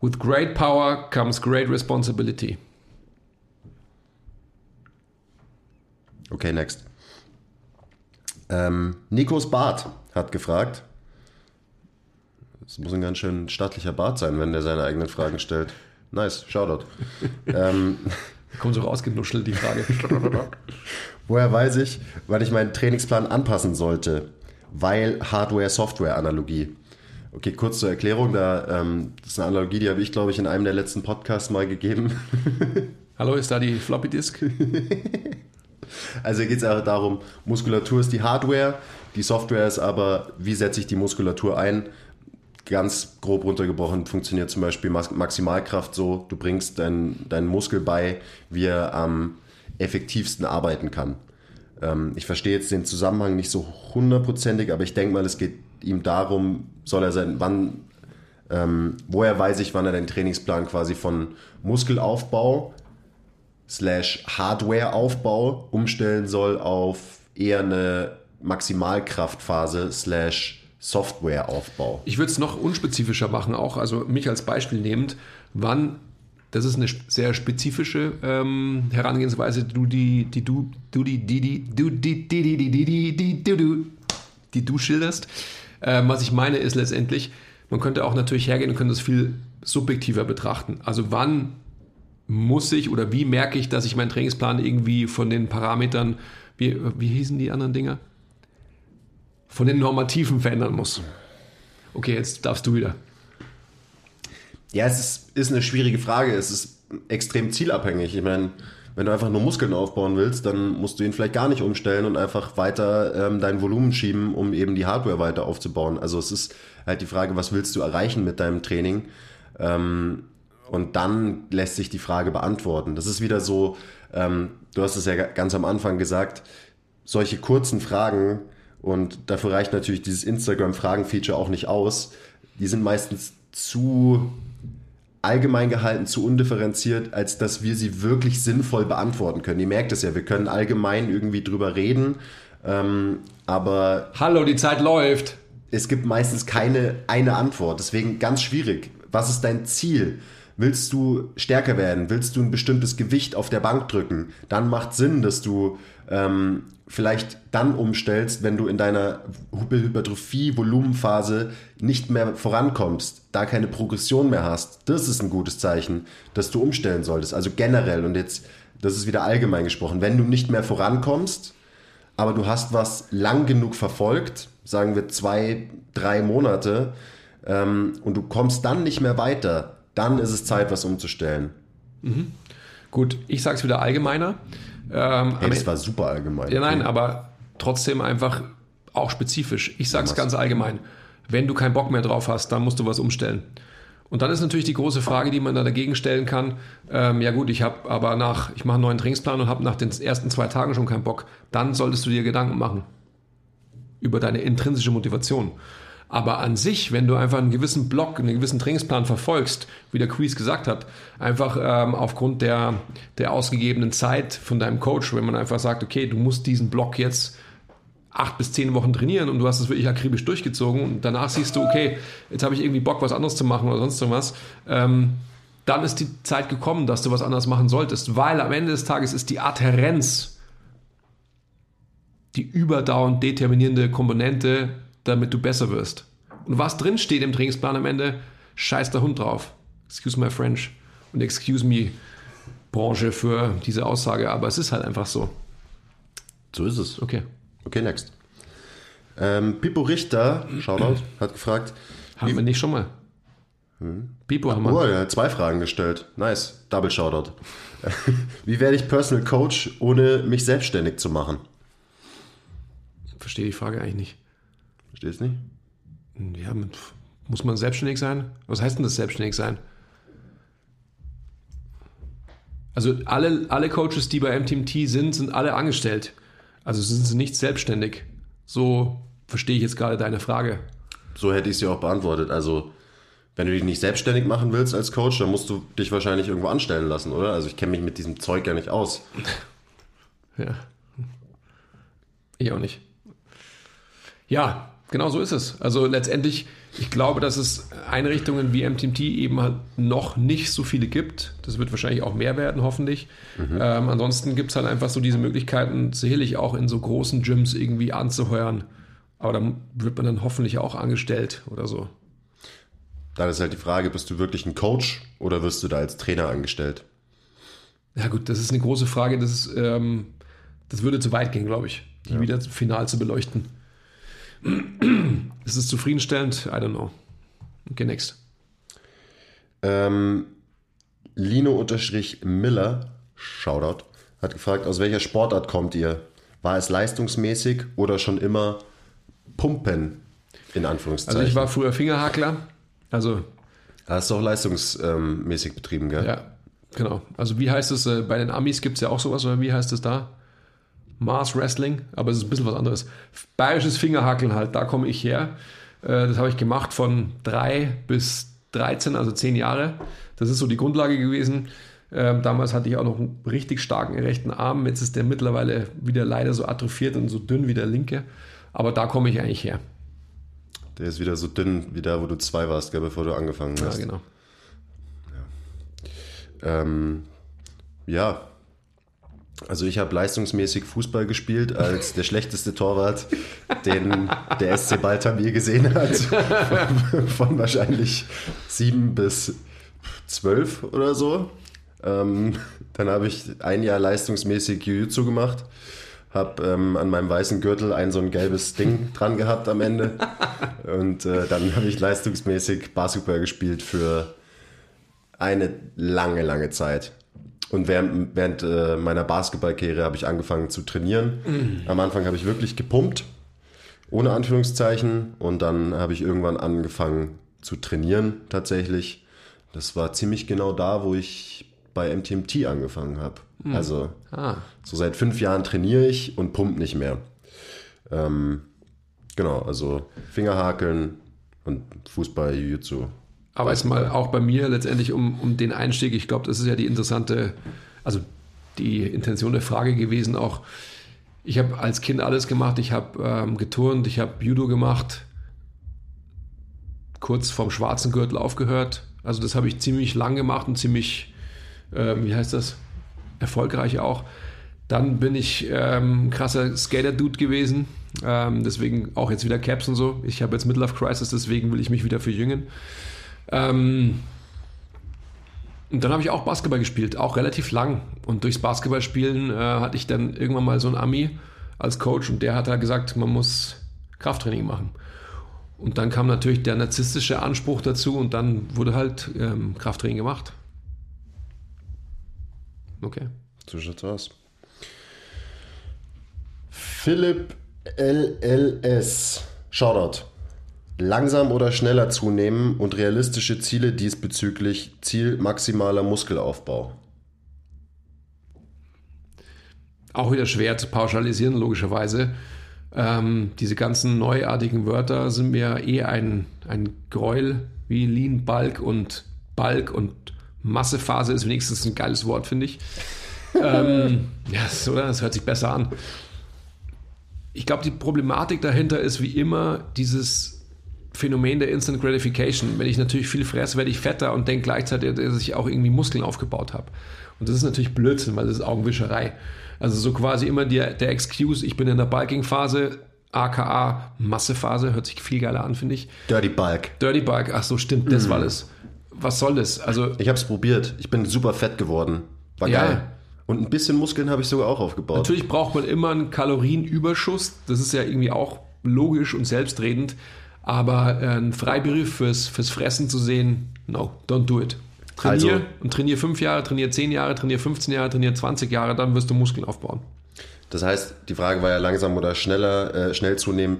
With great power comes great responsibility. Okay, next. Ähm, Nikos Bart hat gefragt. Das muss ein ganz schön stattlicher Bart sein, wenn der seine eigenen Fragen stellt. Nice, Shoutout. ähm, Kommt so rausgenuschelt, die Frage. woher weiß ich, wann ich meinen Trainingsplan anpassen sollte? Weil Hardware-Software-Analogie. Okay, kurz zur Erklärung. Da, ähm, das ist eine Analogie, die habe ich, glaube ich, in einem der letzten Podcasts mal gegeben. Hallo, ist da die Floppy Disk? Also geht es auch darum, Muskulatur ist die Hardware, die Software ist aber, wie setze ich die Muskulatur ein? Ganz grob runtergebrochen funktioniert zum Beispiel Maximalkraft so, du bringst deinen dein Muskel bei, wie er am effektivsten arbeiten kann. Ähm, ich verstehe jetzt den Zusammenhang nicht so hundertprozentig, aber ich denke mal, es geht ihm darum, soll er sein, wann, ähm, woher weiß ich, wann er den Trainingsplan quasi von Muskelaufbau slash Hardwareaufbau umstellen soll auf eher eine Maximalkraftphase slash Softwareaufbau. Ich würde es noch unspezifischer machen, auch also mich als Beispiel nehmend, wann, das ist eine sehr spezifische ähm, Herangehensweise, du die, die du, du die, die, die, du die, die, die, die, die, die, die, du, die du schilderst. Ähm, was ich meine ist letztendlich, man könnte auch natürlich hergehen und könnte das viel subjektiver betrachten. Also wann muss ich oder wie merke ich, dass ich meinen Trainingsplan irgendwie von den Parametern, wie, wie hießen die anderen Dinger? Von den Normativen verändern muss. Okay, jetzt darfst du wieder. Ja, es ist, ist eine schwierige Frage. Es ist extrem zielabhängig. Ich meine, wenn du einfach nur Muskeln aufbauen willst, dann musst du ihn vielleicht gar nicht umstellen und einfach weiter ähm, dein Volumen schieben, um eben die Hardware weiter aufzubauen. Also es ist halt die Frage, was willst du erreichen mit deinem Training? Ähm, und dann lässt sich die Frage beantworten. Das ist wieder so, ähm, du hast es ja ganz am Anfang gesagt, solche kurzen Fragen, und dafür reicht natürlich dieses Instagram-Fragen-Feature auch nicht aus, die sind meistens zu allgemein gehalten, zu undifferenziert, als dass wir sie wirklich sinnvoll beantworten können. Ihr merkt es ja, wir können allgemein irgendwie drüber reden, ähm, aber... Hallo, die Zeit läuft. Es gibt meistens keine eine Antwort, deswegen ganz schwierig. Was ist dein Ziel? Willst du stärker werden? Willst du ein bestimmtes Gewicht auf der Bank drücken? Dann macht Sinn, dass du ähm, vielleicht dann umstellst, wenn du in deiner Hypertrophie-Volumenphase nicht mehr vorankommst, da keine Progression mehr hast. Das ist ein gutes Zeichen, dass du umstellen solltest. Also generell und jetzt, das ist wieder allgemein gesprochen, wenn du nicht mehr vorankommst, aber du hast was lang genug verfolgt, sagen wir zwei, drei Monate, ähm, und du kommst dann nicht mehr weiter, dann ist es Zeit, was umzustellen. Mhm. Gut, ich sage es wieder allgemeiner. Ähm, hey, das war super allgemein. Ja, nein, aber trotzdem einfach auch spezifisch. Ich sage es ganz allgemein. Wenn du keinen Bock mehr drauf hast, dann musst du was umstellen. Und dann ist natürlich die große Frage, die man da dagegen stellen kann. Ähm, ja gut, ich habe aber nach, ich mache einen neuen Trainingsplan und habe nach den ersten zwei Tagen schon keinen Bock. Dann solltest du dir Gedanken machen über deine intrinsische Motivation. Aber an sich, wenn du einfach einen gewissen Block, einen gewissen Trainingsplan verfolgst, wie der Quiz gesagt hat, einfach ähm, aufgrund der, der ausgegebenen Zeit von deinem Coach, wenn man einfach sagt, okay, du musst diesen Block jetzt acht bis zehn Wochen trainieren und du hast es wirklich akribisch durchgezogen und danach siehst du, okay, jetzt habe ich irgendwie Bock, was anderes zu machen oder sonst irgendwas, ähm, dann ist die Zeit gekommen, dass du was anderes machen solltest, weil am Ende des Tages ist die Adherenz die überdauernd determinierende Komponente damit du besser wirst. Und was drin steht im Trainingsplan am Ende, scheiß der Hund drauf. Excuse my French und excuse me Branche für diese Aussage, aber es ist halt einfach so. So ist es. Okay. Okay, next. Ähm, Pippo Richter, Shoutout, hat gefragt. Haben wir nicht schon mal? Hm? Pipo haben wir. Oh, er hat zwei Fragen gestellt. Nice. Double Shoutout. wie werde ich Personal Coach, ohne mich selbstständig zu machen? Verstehe die Frage eigentlich nicht. Verstehst du nicht? Ja, muss man selbstständig sein? Was heißt denn das selbstständig sein? Also alle, alle Coaches, die bei MTMT sind, sind alle angestellt. Also sind sie nicht selbstständig. So verstehe ich jetzt gerade deine Frage. So hätte ich sie auch beantwortet. Also wenn du dich nicht selbstständig machen willst als Coach, dann musst du dich wahrscheinlich irgendwo anstellen lassen, oder? Also ich kenne mich mit diesem Zeug ja nicht aus. ja. Ich auch nicht. Ja, Genau so ist es. Also letztendlich, ich glaube, dass es Einrichtungen wie MTMT eben halt noch nicht so viele gibt. Das wird wahrscheinlich auch mehr werden, hoffentlich. Mhm. Ähm, ansonsten gibt es halt einfach so diese Möglichkeiten, sicherlich auch in so großen Gyms irgendwie anzuheuern. Aber da wird man dann hoffentlich auch angestellt oder so. Dann ist halt die Frage, bist du wirklich ein Coach oder wirst du da als Trainer angestellt? Ja gut, das ist eine große Frage. Das, ist, ähm, das würde zu weit gehen, glaube ich, die ja. wieder final zu beleuchten. Ist es zufriedenstellend? I don't know. Okay, next. Ähm, Lino-Miller, Shoutout, hat gefragt, aus welcher Sportart kommt ihr? War es leistungsmäßig oder schon immer Pumpen, in Anführungszeichen? Also ich war früher Fingerhackler, also... Hast du auch leistungsmäßig betrieben, gell? Ja, genau. Also wie heißt es, äh, bei den Amis gibt es ja auch sowas, oder wie heißt es da? Mars Wrestling, aber es ist ein bisschen was anderes. Bayerisches Fingerhackeln halt, da komme ich her. Äh, das habe ich gemacht von drei bis 13, also zehn Jahre. Das ist so die Grundlage gewesen. Ähm, damals hatte ich auch noch einen richtig starken rechten Arm. Jetzt ist der mittlerweile wieder leider so atrophiert und so dünn wie der linke. Aber da komme ich eigentlich her. Der ist wieder so dünn wie da, wo du zwei warst, gell, bevor du angefangen hast. Ja, genau. Ja, ähm, ja. Also ich habe leistungsmäßig Fußball gespielt als der schlechteste Torwart, den der SC Baltham je gesehen hat. Von wahrscheinlich sieben bis zwölf oder so. Ähm, dann habe ich ein Jahr leistungsmäßig Jiu-Jitsu gemacht. Habe ähm, an meinem weißen Gürtel ein so ein gelbes Ding dran gehabt am Ende. Und äh, dann habe ich leistungsmäßig Basketball gespielt für eine lange, lange Zeit. Und während, während äh, meiner Basketballkarriere habe ich angefangen zu trainieren. Mhm. Am Anfang habe ich wirklich gepumpt, ohne Anführungszeichen. Und dann habe ich irgendwann angefangen zu trainieren tatsächlich. Das war ziemlich genau da, wo ich bei MTMT angefangen habe. Hm. Also ah. so seit fünf Jahren trainiere ich und pump nicht mehr. Ähm, genau, also Fingerhakeln und Fußball, Jiu-Jitsu. Aber jetzt mal auch bei mir letztendlich um, um den Einstieg. Ich glaube, das ist ja die interessante, also die Intention der Frage gewesen auch. Ich habe als Kind alles gemacht. Ich habe ähm, geturnt, ich habe Judo gemacht, kurz vorm schwarzen Gürtel aufgehört. Also das habe ich ziemlich lang gemacht und ziemlich ähm, wie heißt das, erfolgreich auch. Dann bin ich ähm, krasser Skater-Dude gewesen. Ähm, deswegen auch jetzt wieder Caps und so. Ich habe jetzt Midlife Crisis, deswegen will ich mich wieder verjüngen. Ähm, und dann habe ich auch Basketball gespielt, auch relativ lang. Und durchs Basketballspielen äh, hatte ich dann irgendwann mal so einen Ami als Coach und der hat halt gesagt, man muss Krafttraining machen. Und dann kam natürlich der narzisstische Anspruch dazu und dann wurde halt ähm, Krafttraining gemacht. Okay. So schaut's aus. Philipp LLS. Shoutout. Langsam oder schneller zunehmen und realistische Ziele diesbezüglich Ziel maximaler Muskelaufbau. Auch wieder schwer zu pauschalisieren, logischerweise. Ähm, diese ganzen neuartigen Wörter sind mir eh ein, ein Gräuel wie Lean Bulk und Bulk und Massephase ist wenigstens ein geiles Wort, finde ich. ähm, ja, so, das hört sich besser an. Ich glaube, die Problematik dahinter ist wie immer dieses Phänomen der Instant Gratification. Wenn ich natürlich viel fresse, werde ich fetter und denke gleichzeitig, dass ich auch irgendwie Muskeln aufgebaut habe. Und das ist natürlich Blödsinn, weil das ist Augenwischerei. Also so quasi immer die, der Excuse, ich bin in der Bulking-Phase, aka Massephase, hört sich viel geiler an, finde ich. Dirty Bulk. Dirty Bulk, ach so, stimmt, das mm. war das was soll das? Also ich habe es probiert. Ich bin super fett geworden. War ja. geil. Und ein bisschen Muskeln habe ich sogar auch aufgebaut. Natürlich braucht man immer einen Kalorienüberschuss. Das ist ja irgendwie auch logisch und selbstredend. Aber äh, ein Freibrief fürs, fürs Fressen zu sehen, no, don't do it. Trainier also, und trainier fünf Jahre, trainier zehn Jahre, trainier 15 Jahre, trainier 20 Jahre, dann wirst du Muskeln aufbauen. Das heißt, die Frage war ja langsam oder schneller, äh, schnell zunehmen.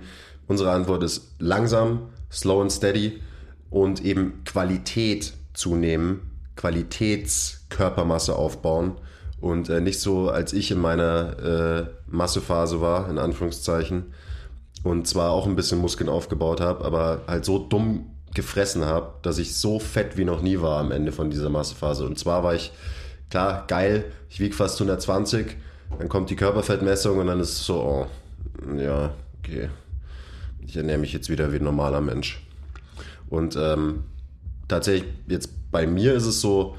Unsere Antwort ist langsam, slow and steady und eben Qualität zunehmen, Qualitätskörpermasse aufbauen und äh, nicht so, als ich in meiner äh, Massephase war, in Anführungszeichen, und zwar auch ein bisschen Muskeln aufgebaut habe, aber halt so dumm gefressen habe, dass ich so fett wie noch nie war am Ende von dieser Massephase. Und zwar war ich, klar, geil, ich wiege fast 120, dann kommt die Körperfettmessung und dann ist es so, oh, ja, okay, ich ernähre mich jetzt wieder wie ein normaler Mensch. Und ähm, tatsächlich jetzt bei mir ist es so,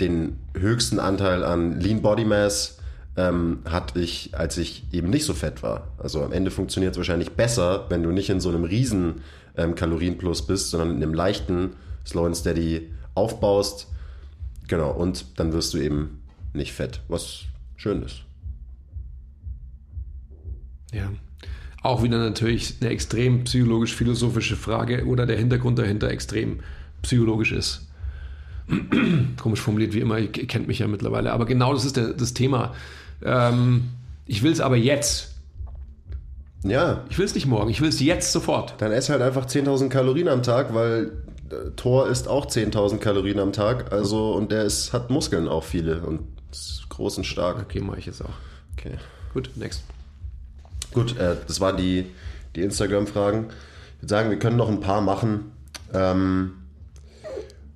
den höchsten Anteil an Lean Body Mass ähm, hatte ich, als ich eben nicht so fett war. Also am Ende funktioniert es wahrscheinlich besser, wenn du nicht in so einem riesen ähm, Kalorienplus bist, sondern in einem leichten Slow and Steady aufbaust. Genau, und dann wirst du eben nicht fett, was schön ist. Ja. Auch wieder natürlich eine extrem psychologisch-philosophische Frage oder der Hintergrund dahinter extrem psychologisch ist. Komisch formuliert wie immer, ihr kennt mich ja mittlerweile. Aber genau das ist der, das Thema. Ähm, ich will es aber jetzt. Ja. Ich will es nicht morgen, ich will es jetzt sofort. Dann ess halt einfach 10.000 Kalorien am Tag, weil äh, Thor isst auch 10.000 Kalorien am Tag. Also, und der ist, hat Muskeln auch viele und ist groß und stark. Okay, mache ich jetzt auch. Okay. Gut, next. Gut, äh, das waren die, die Instagram-Fragen. Ich würde sagen, wir können noch ein paar machen. Ähm,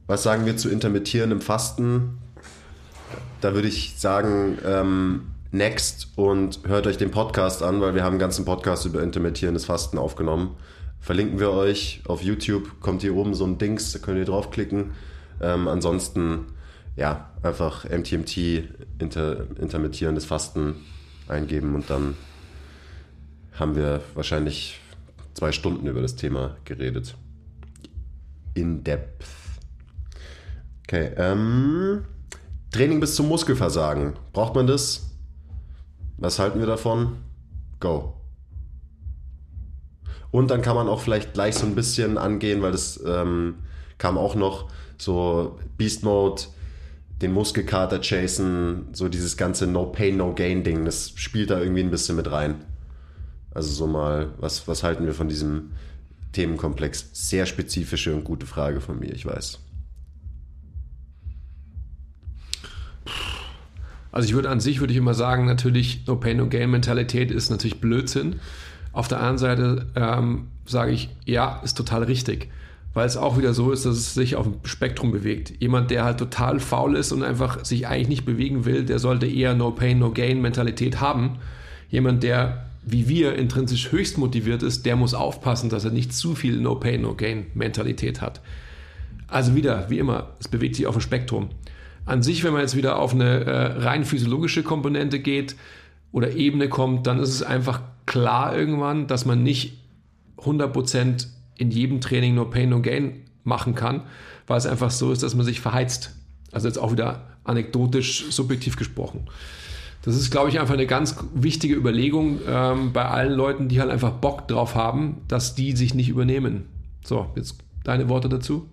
was sagen wir zu intermittierendem Fasten? Da würde ich sagen, ähm, next und hört euch den Podcast an, weil wir haben einen ganzen Podcast über intermittierendes Fasten aufgenommen. Verlinken wir euch auf YouTube, kommt hier oben so ein Dings, da könnt ihr draufklicken. Ähm, ansonsten, ja, einfach MTMT, inter, intermittierendes Fasten eingeben und dann haben wir wahrscheinlich zwei Stunden über das Thema geredet. In depth. Okay, ähm, Training bis zum Muskelversagen. Braucht man das? Was halten wir davon? Go. Und dann kann man auch vielleicht gleich so ein bisschen angehen, weil das ähm, kam auch noch so Beast Mode, den Muskelkater chasen, so dieses ganze No Pain, No Gain Ding, das spielt da irgendwie ein bisschen mit rein. Also so mal, was, was halten wir von diesem Themenkomplex? Sehr spezifische und gute Frage von mir, ich weiß. Also ich würde an sich, würde ich immer sagen, natürlich No Pain, No Gain Mentalität ist natürlich Blödsinn. Auf der anderen Seite ähm, sage ich, ja, ist total richtig. Weil es auch wieder so ist, dass es sich auf dem Spektrum bewegt. Jemand, der halt total faul ist und einfach sich eigentlich nicht bewegen will, der sollte eher No Pain, No Gain Mentalität haben. Jemand, der wie wir intrinsisch höchst motiviert ist, der muss aufpassen, dass er nicht zu viel No Pain, No Gain Mentalität hat. Also wieder, wie immer, es bewegt sich auf dem Spektrum. An sich, wenn man jetzt wieder auf eine äh, rein physiologische Komponente geht oder Ebene kommt, dann ist es einfach klar irgendwann, dass man nicht 100% in jedem Training No Pain, No Gain machen kann, weil es einfach so ist, dass man sich verheizt. Also jetzt auch wieder anekdotisch, subjektiv gesprochen. Das ist, glaube ich, einfach eine ganz wichtige Überlegung ähm, bei allen Leuten, die halt einfach Bock drauf haben, dass die sich nicht übernehmen. So, jetzt deine Worte dazu.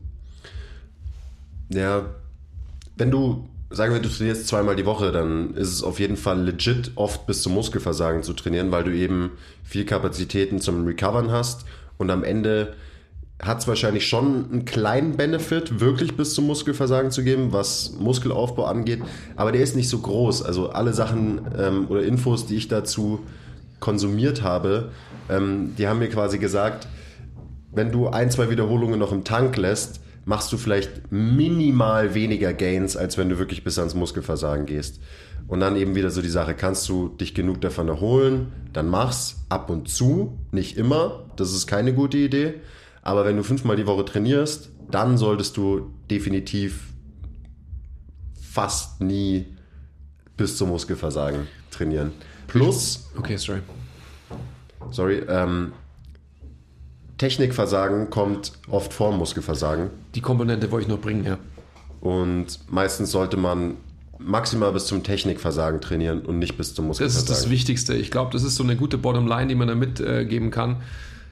Ja, wenn du, sagen wir, du trainierst zweimal die Woche, dann ist es auf jeden Fall legit, oft bis zum Muskelversagen zu trainieren, weil du eben viel Kapazitäten zum Recovern hast und am Ende hat es wahrscheinlich schon einen kleinen Benefit, wirklich bis zum Muskelversagen zu geben, was Muskelaufbau angeht. Aber der ist nicht so groß. Also alle Sachen ähm, oder Infos, die ich dazu konsumiert habe, ähm, die haben mir quasi gesagt, wenn du ein, zwei Wiederholungen noch im Tank lässt, machst du vielleicht minimal weniger Gains, als wenn du wirklich bis ans Muskelversagen gehst. Und dann eben wieder so die Sache, kannst du dich genug davon erholen, dann mach's ab und zu, nicht immer, das ist keine gute Idee. Aber wenn du fünfmal die Woche trainierst, dann solltest du definitiv fast nie bis zum Muskelversagen trainieren. Plus, Okay, sorry. sorry, ähm, Technikversagen kommt oft vor Muskelversagen. Die Komponente wollte ich noch bringen, ja. Und meistens sollte man maximal bis zum Technikversagen trainieren und nicht bis zum Das Muskelversagen. ist das Wichtigste. Ich glaube, das ist so eine gute Bottomline, die man da mitgeben kann.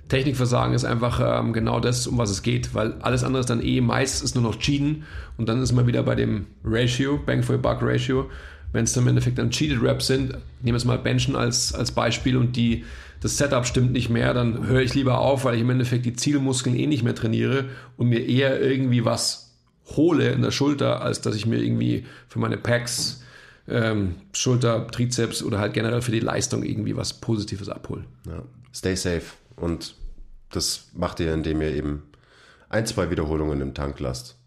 Technikversagen ist einfach ähm, genau das, um was es geht, weil alles andere ist dann eh meist ist nur noch Cheaten und dann ist man wieder bei dem Ratio, Bang for Buck Ratio. Wenn es dann im Endeffekt dann Cheated Reps sind, nehmen wir es mal Benchen als, als Beispiel und die, das Setup stimmt nicht mehr, dann höre ich lieber auf, weil ich im Endeffekt die Zielmuskeln eh nicht mehr trainiere und mir eher irgendwie was hole in der Schulter, als dass ich mir irgendwie für meine Packs, ähm, Schulter, Trizeps oder halt generell für die Leistung irgendwie was Positives abhole. Ja. Stay safe. Und das macht ihr, indem ihr eben ein, zwei Wiederholungen im Tank lasst.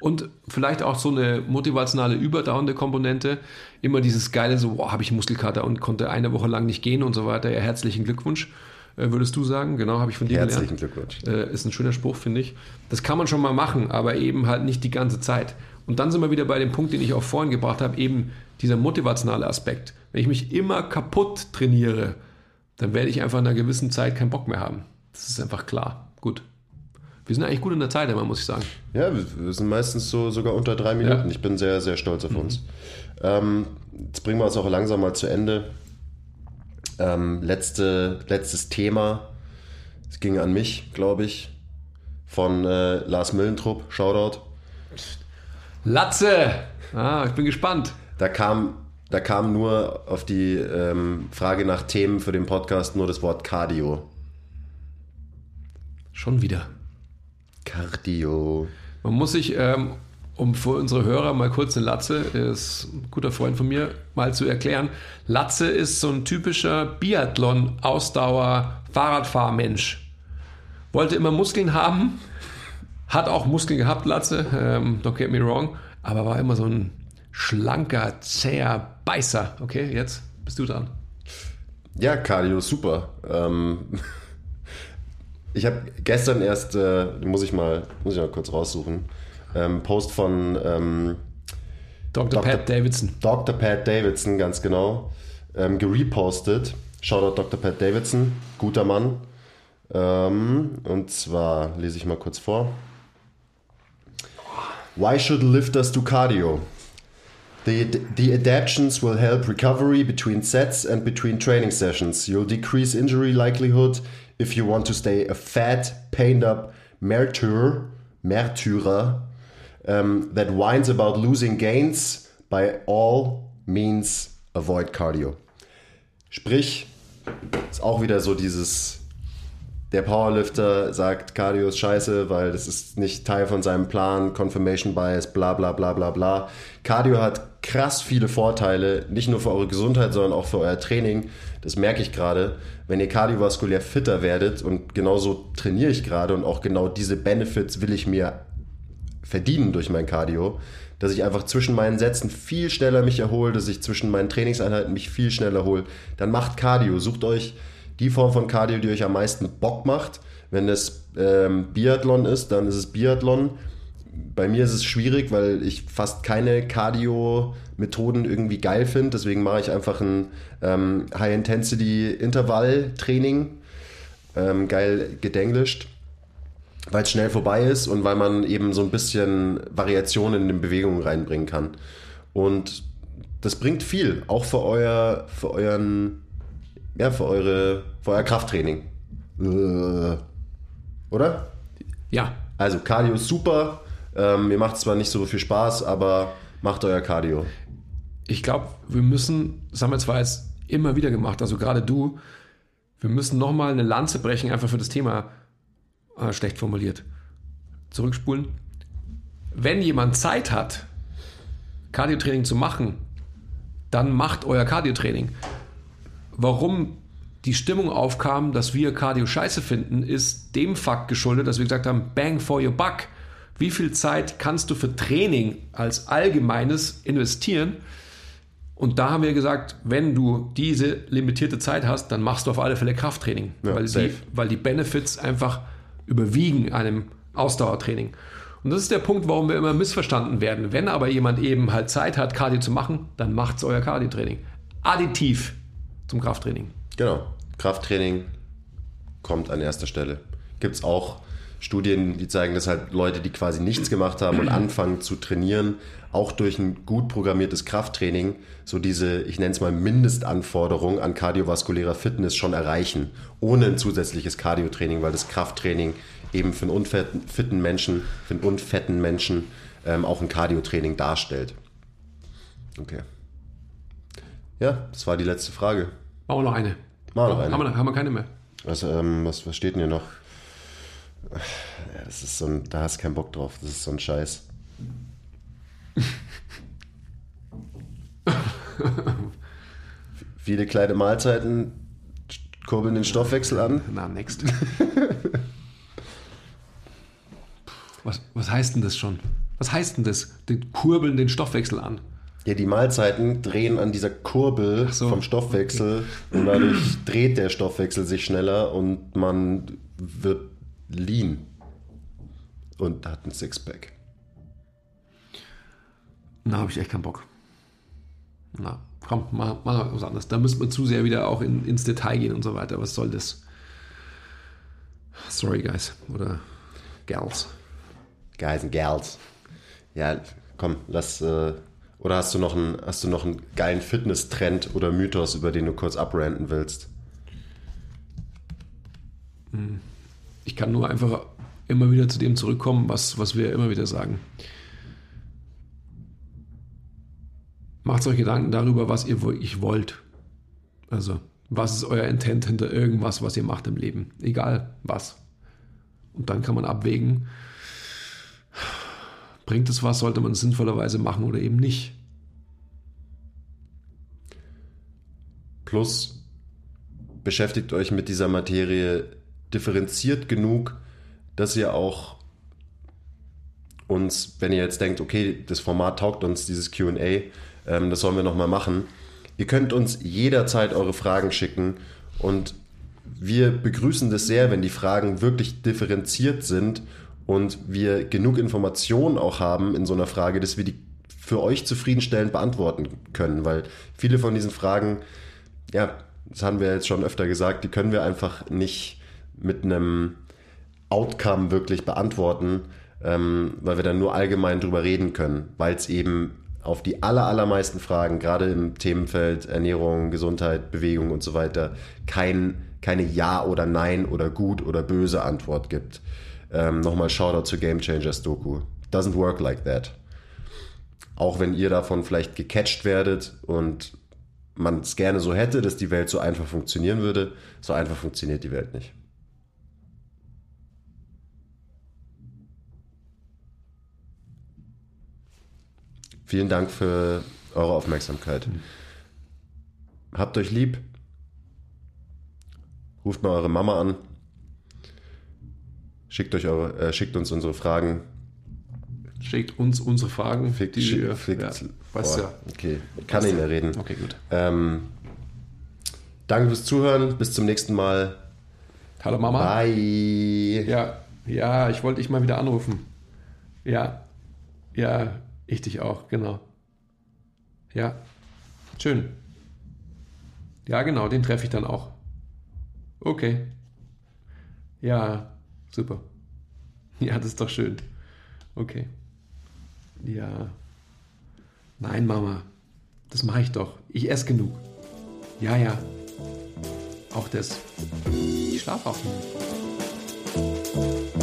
Und vielleicht auch so eine motivationale, überdauernde Komponente. Immer dieses geile, so, boah, habe ich Muskelkater und konnte eine Woche lang nicht gehen und so weiter. Ja, herzlichen Glückwunsch, äh, würdest du sagen. Genau, habe ich von dir Herzlichen gelernt. Glückwunsch. Äh, ist ein schöner Spruch, finde ich. Das kann man schon mal machen, aber eben halt nicht die ganze Zeit. Und dann sind wir wieder bei dem Punkt, den ich auch vorhin gebracht habe, eben dieser motivationale Aspekt. Wenn ich mich immer kaputt trainiere, dann werde ich einfach in einer gewissen Zeit keinen Bock mehr haben. Das ist einfach klar. Gut. Wir sind eigentlich gut in der Zeit immer, muss ich sagen. Ja, wir, sind meistens so sogar unter drei Minuten. Ja. Ich bin sehr, sehr stolz auf uns. Ähm, jetzt bringen wir uns auch langsam mal zu Ende. Ähm, letzte, letztes Thema. Es ging an mich, glaube ich, von äh, Lars Müllentrupp. Shoutout. Latze! Ah, ich bin gespannt. Da kam, da kam nur auf die ähm, Frage nach Themen für den Podcast nur das Wort Cardio. Schon wieder. Cardio. Man muss sich, ähm, um für unsere Hörer mal kurz eine Latze, ist ein guter Freund von mir, mal zu erklären. Latze ist so ein typischer Biathlon-Ausdauer-Fahrradfahrmensch. Wollte immer Muskeln haben, hat auch Muskeln gehabt, Latze, ähm, don't get me wrong, aber war immer so ein schlanker, zäher Beißer. Okay, jetzt bist du dran. Ja, Cardio, super. Ähm, ich habe gestern erst, äh, muss ich mal, muss ich mal kurz raussuchen, ähm, Post von ähm, Dr. Dr. Pat Davidson. Dr. Pat Davidson, ganz genau, ähm, gerepostet. Shoutout Dr. Pat Davidson, guter Mann. Ähm, und zwar lese ich mal kurz vor. Why should lifters do cardio? The, the adaptations will help recovery between sets and between training sessions. You'll decrease injury likelihood if you want to stay a fat, pained up martyr, martyrer um, that whines about losing gains. By all means, avoid cardio. Sprich, ist auch wieder so dieses der Powerlifter sagt, Cardio ist scheiße, weil das ist nicht Teil von seinem Plan, Confirmation Bias, bla bla bla bla bla. Cardio hat krass viele Vorteile, nicht nur für eure Gesundheit, sondern auch für euer Training. Das merke ich gerade. Wenn ihr kardiovaskulär fitter werdet und genauso trainiere ich gerade und auch genau diese Benefits will ich mir verdienen durch mein Cardio, dass ich einfach zwischen meinen Sätzen viel schneller mich erhole, dass ich zwischen meinen Trainingseinheiten mich viel schneller hole, dann macht Cardio. Sucht euch die Form von Cardio, die euch am meisten Bock macht. Wenn es ähm, Biathlon ist, dann ist es Biathlon. Bei mir ist es schwierig, weil ich fast keine Cardio-Methoden irgendwie geil finde. Deswegen mache ich einfach ein ähm, High-Intensity-Intervall-Training. Ähm, geil gedenglischt. Weil es schnell vorbei ist und weil man eben so ein bisschen Variationen in den Bewegungen reinbringen kann. Und das bringt viel, auch für, euer, für euren ja, für, eure, für euer Krafttraining. Oder? Ja, Also Cardio ist super. Ähm, mir macht es zwar nicht so viel Spaß, aber macht euer Cardio. ich glaube, wir müssen, das haben wir zwar jetzt immer wieder gemacht, also gerade du, wir müssen nochmal eine Lanze brechen, einfach für das Thema äh, schlecht formuliert. Zurückspulen. Wenn jemand Zeit hat, Cardiotraining zu machen, dann macht euer Cardiotraining. Warum die Stimmung aufkam, dass wir Cardio scheiße finden, ist dem Fakt geschuldet, dass wir gesagt haben, bang for your buck. Wie viel Zeit kannst du für Training als allgemeines investieren? Und da haben wir gesagt, wenn du diese limitierte Zeit hast, dann machst du auf alle Fälle Krafttraining, Ja, weil, die, weil die Benefits einfach überwiegen einem Ausdauertraining. Und das ist der Punkt, warum wir immer missverstanden werden. Wenn aber jemand eben halt Zeit hat, Cardio zu machen, dann macht's euer Cardio-Training. Additiv zum Krafttraining. Genau. Krafttraining kommt an erster Stelle. Gibt es auch Studien, die zeigen, dass halt Leute, die quasi nichts gemacht haben und anfangen zu trainieren, auch durch ein gut programmiertes Krafttraining so diese, ich nenne es mal Mindestanforderung an kardiovaskulärer Fitness schon erreichen, ohne ein zusätzliches Cardiotraining, weil das Krafttraining eben für einen unfitten fitten Menschen, für einen unfetten Menschen ähm, auch ein Cardiotraining darstellt. Okay. Ja, das war die letzte Frage. Machen wir noch eine. Mal noch eine. Haben wir, haben wir keine mehr. Was, ähm, was, was steht denn hier noch? Ja, das ist so ein, da hast du keinen Bock drauf. Das ist so ein Scheiß. Viele kleine Mahlzeiten kurbeln den Stoffwechsel an. Na, next. was, was heißt denn das schon? Was heißt denn das? Den kurbeln den Stoffwechsel an. Ja, die Mahlzeiten drehen an dieser Kurbel so, vom Stoffwechsel und dadurch dreht der Stoffwechsel sich schneller und man wird lean und hat ein Sixpack. Na, habe ich echt keinen Bock. Na, komm, mach, mach was anderes. Da müsste man zu sehr wieder auch in, ins Detail gehen und so weiter. Was soll das? Sorry, guys. Oder Gals. Guys and Gals. Ja, komm, lass. Äh, oder hast du noch einen, hast du noch einen geilen Fitness-Trend oder Mythos, über den du kurz abranten willst? Ich kann nur einfach immer wieder zu dem zurückkommen, was, was wir immer wieder sagen. Macht euch Gedanken darüber, was ihr wirklich wollt. Also, was ist euer Intent hinter irgendwas, was ihr macht im Leben? Egal was. Und dann kann man abwägen, bringt es was, sollte man es sinnvollerweise machen oder eben nicht. Plus, beschäftigt euch mit dieser Materie differenziert genug, dass ihr auch uns, wenn ihr jetzt denkt, okay, das Format taugt uns, dieses QA, ähm, das sollen wir nochmal machen, ihr könnt uns jederzeit eure Fragen schicken und wir begrüßen das sehr, wenn die Fragen wirklich differenziert sind und wir genug Informationen auch haben in so einer Frage, dass wir die für euch zufriedenstellend beantworten können, weil viele von diesen Fragen, ja, das haben wir jetzt schon öfter gesagt, die können wir einfach nicht mit einem Outcome wirklich beantworten, ähm, weil wir dann nur allgemein drüber reden können, weil es eben auf die aller, allermeisten Fragen, gerade im Themenfeld Ernährung, Gesundheit, Bewegung und so weiter, kein, keine Ja oder Nein oder gut oder böse Antwort gibt. Ähm, Nochmal Shoutout zu Game Changers Doku. Doesn't work like that. Auch wenn ihr davon vielleicht gecatcht werdet und man es gerne so hätte, dass die Welt so einfach funktionieren würde, so einfach funktioniert die Welt nicht. Vielen Dank für eure Aufmerksamkeit. Habt euch lieb. Ruft mal eure Mama an. Schickt, euch eure, äh, schickt uns unsere Fragen. Schickt uns unsere Fragen. Fickt, die schick, fickt, ja, weißt boah, ja. Okay, kann nicht mehr reden. Okay, gut. Ähm, danke fürs Zuhören. Bis zum nächsten Mal. Hallo Mama. Bye. Ja, ja, ich wollte dich mal wieder anrufen. Ja, ja, ich dich auch, genau. Ja, schön. Ja, genau, den treffe ich dann auch. Okay. Ja, super. Ja, das ist doch schön. Okay. Ja. Nein, Mama, das mache ich doch. Ich esse genug. Ja, ja. Auch das. Ich schlafe auch. nicht.